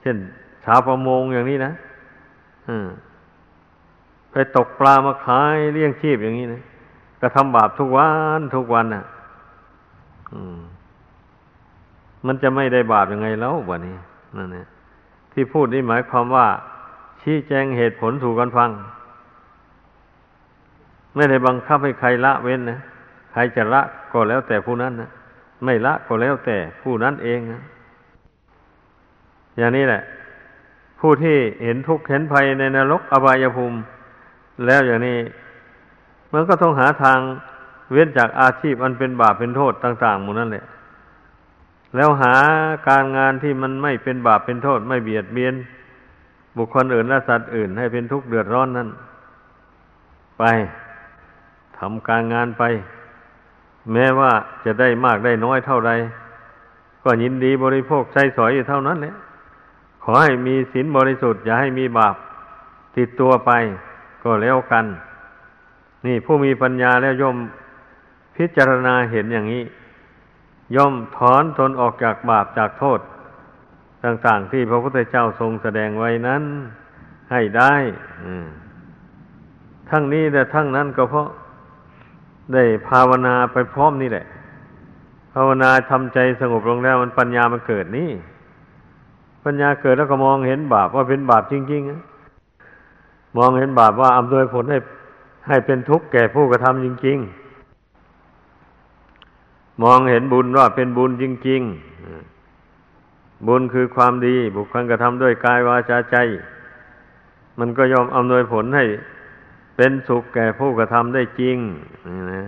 เช่นชาวประมงอย่างนี้นะไปตกปลามาขายเลี้ยงชีพอย่างนี้นะก็ทำบาปทุกวันทุกวันน่ะมันจะไม่ได้บาปยังไงแล้ววะนี้นั่นเนี่ยที่พูดนี่หมายความว่า ชี้แจงเหตุผลถูกกันฟัง ไม่ได้บังคับให้ใครละเว้นนะ ใครจะละก็แล้วแต่ผู้นั้นนะไม่ละก็แล้วแต่ผู้นั้นเองนะอย่างนี้แหละ ผู้ที่เห็นทุกข์เห็นภัยในนรกอบายภูมิ แล้วอย่างนี้ มันก็ต้องหาทางเว้นจากอาชีพอันเป็นบาปเป็นโทษต่าง ๆ หมดนั่นแหละ แล้วหาการงานที่มันไม่เป็นบาปเป็นโทษ ไม่เบียดเบียน บุคคลอื่นและสัตว์อื่น ให้เป็นทุกข์เดือดร้อนนั้นไปทำการงานไป แม้ว่าจะได้มากได้น้อยเท่าไรก็ยินดีบริโภคใช้สอยอยู่เท่านั้นแหละขอให้มีศีลบริสุทธิ์อย่าให้มีบาปติดตัวไป ก็แล้วกัน นี่ผู้มีปัญญาแล้วย่อมพิจารณาเห็นอย่างนี้ ย่อมถอนตนออกจากบาปจากโทษ ต่างๆที่พระพุทธเจ้าทรงแสดงไว้นั้นให้ได้ทั้งนี้แต่ทั้งนั้นก็เพราะ ได้ภาวนาไปพร้อมนี่แหละ ภาวนาทำใจสงบลงแล้วมันปัญญามันเกิดนี่ ปัญญาเกิดแล้วก็มองเห็นบาปว่าเป็นบาปจริงๆมองเห็นบาปว่าอำนวยผลให้ให้เป็นทุกข์แก่ผู้กระทำจริง ๆ มองเห็นบุญว่าเป็นบุญจริง ๆ บุญคือความดีบุคคลกระทำด้วยกายวาจาใจ มันก็ยอมอำนวยผลให้ เป็นสุขแก่ผู้กระทำได้จริงนะ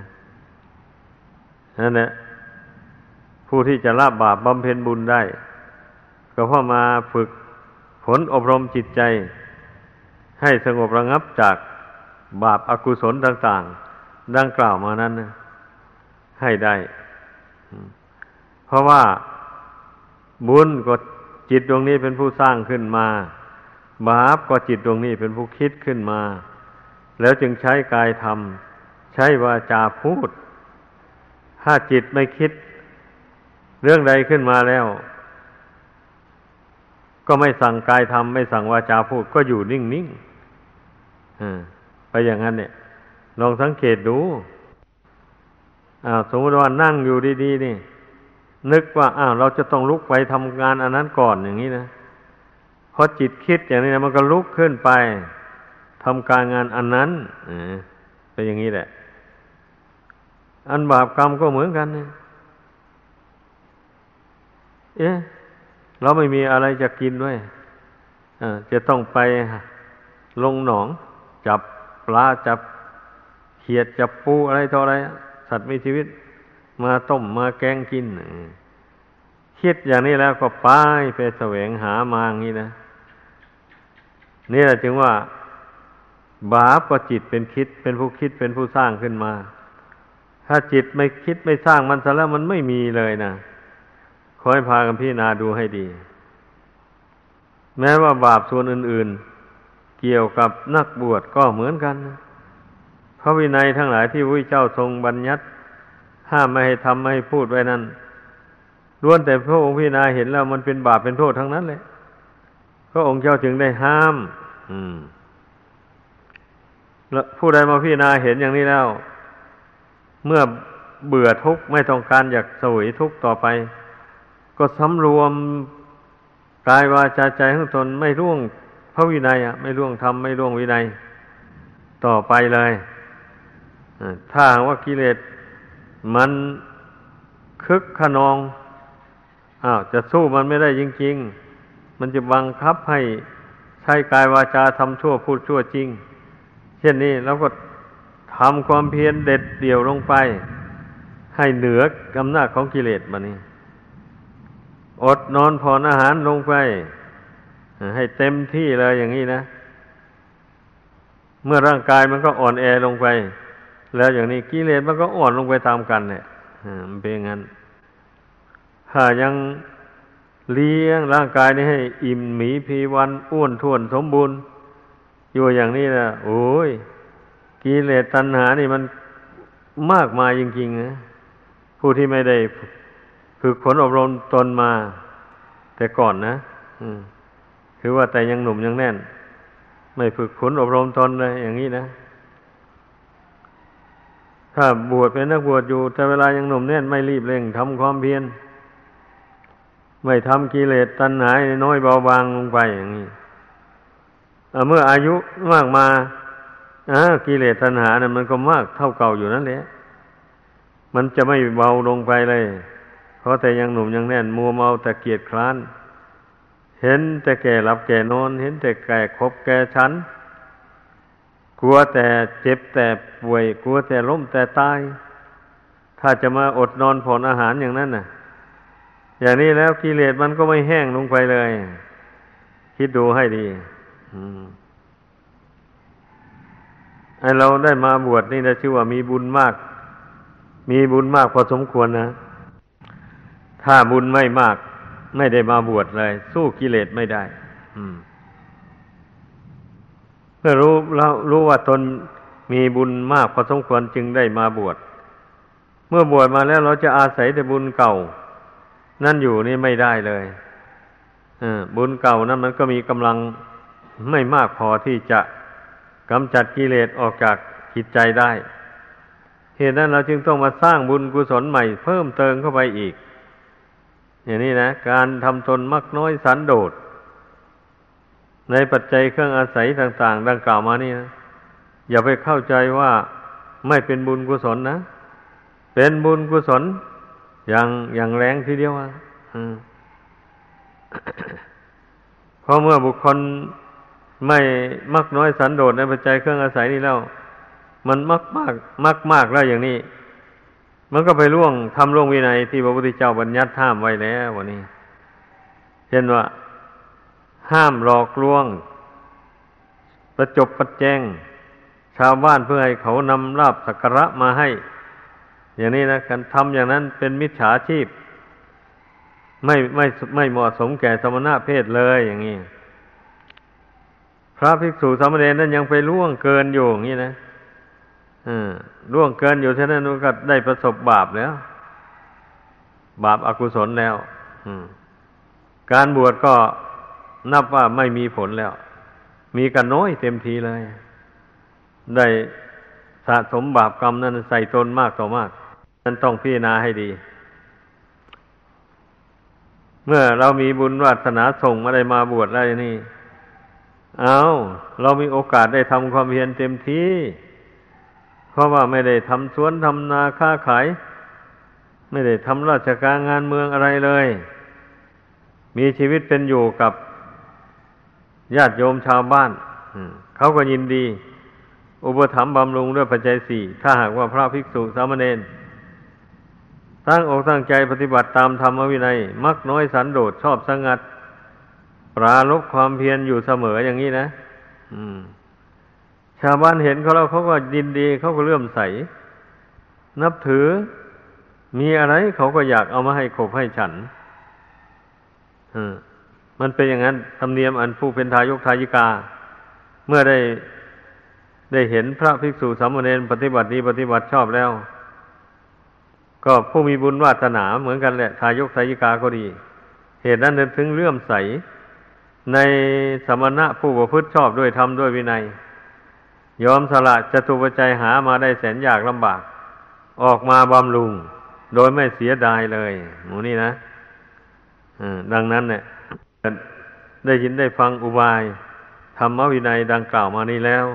นั่นแหละผู้ที่จะละบาปบำเพ็ญบุญได้ ก็เพราะมาฝึกผลอบรมจิตใจ ให้สงบระงับจากบาปอากุศลต่าง ๆ ดังกล่าวมานั้นนะให้ได้ เพราะว่าบุญก็จิตดวงนี้เป็นผู้สร้างขึ้นมา บาปก็จิตดวงนี้เป็นผู้คิดขึ้นมา แล้วจึงใช้กายทำใช้วาจาพูด ถ้าจิตไม่คิด เรื่องใดขึ้นมาแล้ว ก็ไม่สั่งกายทำไม่สั่งวาจาพูด ก็อยู่นิ่งๆไปอย่างนั้นเนี่ย ลองสังเกตดูอ้าสมมติว่านั่งอยู่ดีๆนี่นึกว่าอ้าวเราจะต้องลุกไปทำงานอันนั้นก่อนอย่างนี้นะพอจิตคิดอย่างนี้นะมันก็ลุกขึ้นไป ทำการงานอันนั้นเป็นอย่างนี้แหละ อันบาปกรรมก็เหมือนกันเนี่ยเอ๊ะเราไม่มีอะไรจะกินด้วยจะต้องไปลงหนอง จับปลาจับเขียดจับปูอะไรต่ออะไร สัตว์มีชีวิต มาต้มมาแกงกินคิดอย่างนี้แล้วก็ไปไปแสวงหามาอย่างนี้นะนี่แหละจึงว่า บาปก็จิตเป็นคิด เป็นผู้คิดเป็นผู้สร้างขึ้นมา ถ้าจิตไม่คิดไม่สร้างมันซะแล้วมันไม่มีเลยนะขอให้พากันพิจารณาดูให้ดี แม้ว่าบาปส่วนอื่น ๆ เกี่ยวกับนักบวชก็เหมือนกันนะพระวินัยทั้งหลายที่พระเจ้าทรงบัญญัติ ห้ามไม่ให้ทำไม่ให้พูดไว้นั้นล้วนแต่พระองค์พิจารณาเห็นแล้วมันเป็นบาปเป็นโทษทั้งนั้นเลยพระองค์เจ้าจึงได้ห้าม อืม แล้วผู้ใดมาพิจารณาเห็นอย่างนี้แล้ว เมื่อเบื่อทุกข์ไม่ต้องการอยากสวยทุกข์ต่อไป ก็สำรวมกายวาจาใจของตนไม่ร่วงพระวินัยอะไม่ร่วงธรรมไม่ร่วงวินัย ต่อไปเลยถ้าว่ากิเลสมันคึกขนองอ้าวจะสู้มันไม่ได้จริง ๆ มันจะบังคับให้ใช้กายวาจาทำชั่วพูดชั่วจริง เช่นนี้เราก็ทำความเพียรเด็ดเดี่ยวลงไป ให้เหนือกำนาจของกิเลสมานี่อดนอนผ่อนอาหารลงไป ให้เต็มที่เลยอย่างนี้นะ เมื่อร่างกายมันก็อ่อนแอลงไป แล้วอย่างนี้กิเลสมันก็อ่อนลงไปตามกันเนี่ยมันเป็นงั้น ถ้ายังเลี้ยงร่างกายนี้ให้ อิ่มหมีพีวันอ้วนท้วนสมบูรณ์ อยู่อย่างนี้นะโอ้ยกิเลสตัณหานี่มันมากมายจริงๆนะผู้ที่ไม่ได้ฝึกฝนอบรมตนมา แต่ก่อนนะคือว่าแต่ยังหนุ่มยังแน่น ไม่ฝึกฝนอบรมตนเลยอย่างนี้นะถ้าบวชเป็นนักบวชอยู่ แต่เวลายังหนุ่มแน่นไม่รีบเร่งทำความเพียรไม่ทำกิเลสตัณหาน้อยเบาบางลงไปอย่างนี้ เมื่ออายุมากมากิเลสตัณหานะ่ะมันก็มากเท่าเก่าอยู่นั่นแหละมันจะไม่เบาลงไปเลย เพราะแต่ยังหนุ่มยังแน่น มัวเมาแต่เกียดคร้าน เห็นแต่แก่หลับแก่นอน เห็นแต่แก่คบแก่ชั้นกลัวแต่เจ็บแต่ป่วย กลัวแต่ล้มแต่ตาย ถ้าจะมาอดนอนผ่อนอาหารอย่างนั้นน่ะ อย่างนี้แล้วกิเลสมันก็ไม่แห้งลงไปเลย คิดดูให้ดี ไอเราได้มาบวชนี่นะชื่อว่ามีบุญมาก มีบุญมากพอสมควรนะ ถ้าบุญไม่มาก ไม่ได้มาบวชเลย สู้กิเลสไม่ได้เมื่อรู้เรารู้ว่าตนมีบุญมากพอสมควรจึงได้มาบวช เมื่อบวชมาแล้วเราจะอาศัยแต่บุญเก่า นั่นอยู่นี่ไม่ได้เลยบุญเก่านั้นมันก็มีกำลัง ไม่มากพอที่จะกำจัดกิเลสออกจากจิตใจได้ เหตุนั้นเราจึงต้องมาสร้างบุญกุศลใหม่เพิ่มเติมเข้าไปอีก อย่างนี้นะ การทำตนมักน้อยสันโดษ ในปัจจัยเครื่องอาศัยต่าง ๆ ดังกล่าวมานี่นะอย่าไปเข้าใจว่าไม่เป็นบุญกุศลนะ เป็นบุญกุศล อย่างอย่างแรงทีเดียวอะเพราะเมื่อบุคคล ไม่มักน้อยสันโดษในปัจจัยเครื่องอาศัยนี่แล้ว มันมักมากมักมากแล้วอย่างนี้ มันก็ไปล่วงทำล่วงวินัยที่พระพุทธเจ้าบัญญัติห้ามไว้แล้ววันนี้ เช่นว่า ห้ามหลอกลวง ประจบประแจงชาวบ้านเพื่อให้เขานำลาบสักการะมาให้ อย่างนี้นะการทำอย่างนั้นเป็นมิจฉาชีพ ไม่ไม่ไม่เหมาะสมแก่สมณะเพศเลยอย่างนี้ ระภิกษุสามเณรนั้นยังไปล่วงเกินอยู่อย่างนี้นะล่วงเกินอยู่เท่านั้นก็ได้ประสบบาปแล้ว บาปอากุศลแล้วการบวชก็นับว่าไม่มีผลแล้ว มีกันน้อยเต็มทีเลย ได้สะสมบาปกรรมนั้นใส่ตนมากต่อมาก นั้นต้องพิจารณาให้ดี เมื่อเรามีบุญวาสนาส่งอะไรมาบวชอะไรนี่ เอาเรามีโอกาสได้ทำความเพียรเต็มที่ เพราะว่าไม่ได้ทำสวนทำนาค้าขาย ไม่ได้ทำราชการงานเมืองอะไรเลย มีชีวิตเป็นอยู่กับญาติโยมชาวบ้านเขาก็ยินดี อุปถัมภ์บำรุงด้วยปัจจัยสี่ ถ้าหากว่าพระภิกษุสามเณรตั้งอกตั้งใจปฏิบัติตามธรรมวินัย มักน้อยสันโดษชอบสงัด ปราลบความเพียรอยู่เสมออย่างนี้นะชาวบ้านเห็นเขาแล้วเขาก็ยินดีเขาก็เลื่อมใส นับถือมีอะไรเขาก็อยากเอามาให้ขบให้ฉันมันเป็นอย่างนั้นธรรมเนียมอันผู้เป็นทายกทายิกา เมื่อได้ได้เห็นพระภิกษุสามเณรปฏิบัติดีปฏิบัติชอบแล้ว ก็ผู้มีบุญวาสนาเหมือนกันแหละ ทายกทายิกาก็ดี เหตุนั้นถึงเลื่อมใส ในสมณะผู้ประพฤติชอบด้วยธรรมด้วยวินัย ยอมสละจตุปัจจัยหามาได้แสนยากลำบาก ออกมาบำรุง โดยไม่เสียดายเลยหมูนี่นะดังนั้นเนี่ยได้ยินได้ฟังอุบายธรรมวินัยดังกล่าวมานี้แล้ว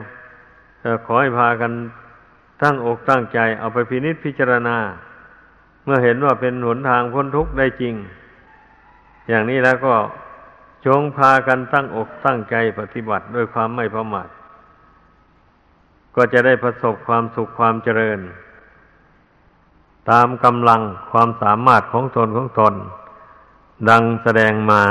ขอให้พากันตั้งอกตั้งใจเอาไปพินิจพิจารณา เมื่อเห็นว่าเป็นหนทางพ้นทุกข์ได้จริง อย่างนี้แล้วก็ จงพากันตั้งอกตั้งใจปฏิบัติด้วยความไม่ประมาทก็จะได้ประสบความสุขความเจริญ ตามกำลังความสามารถของตนของตน ดังแสดงมา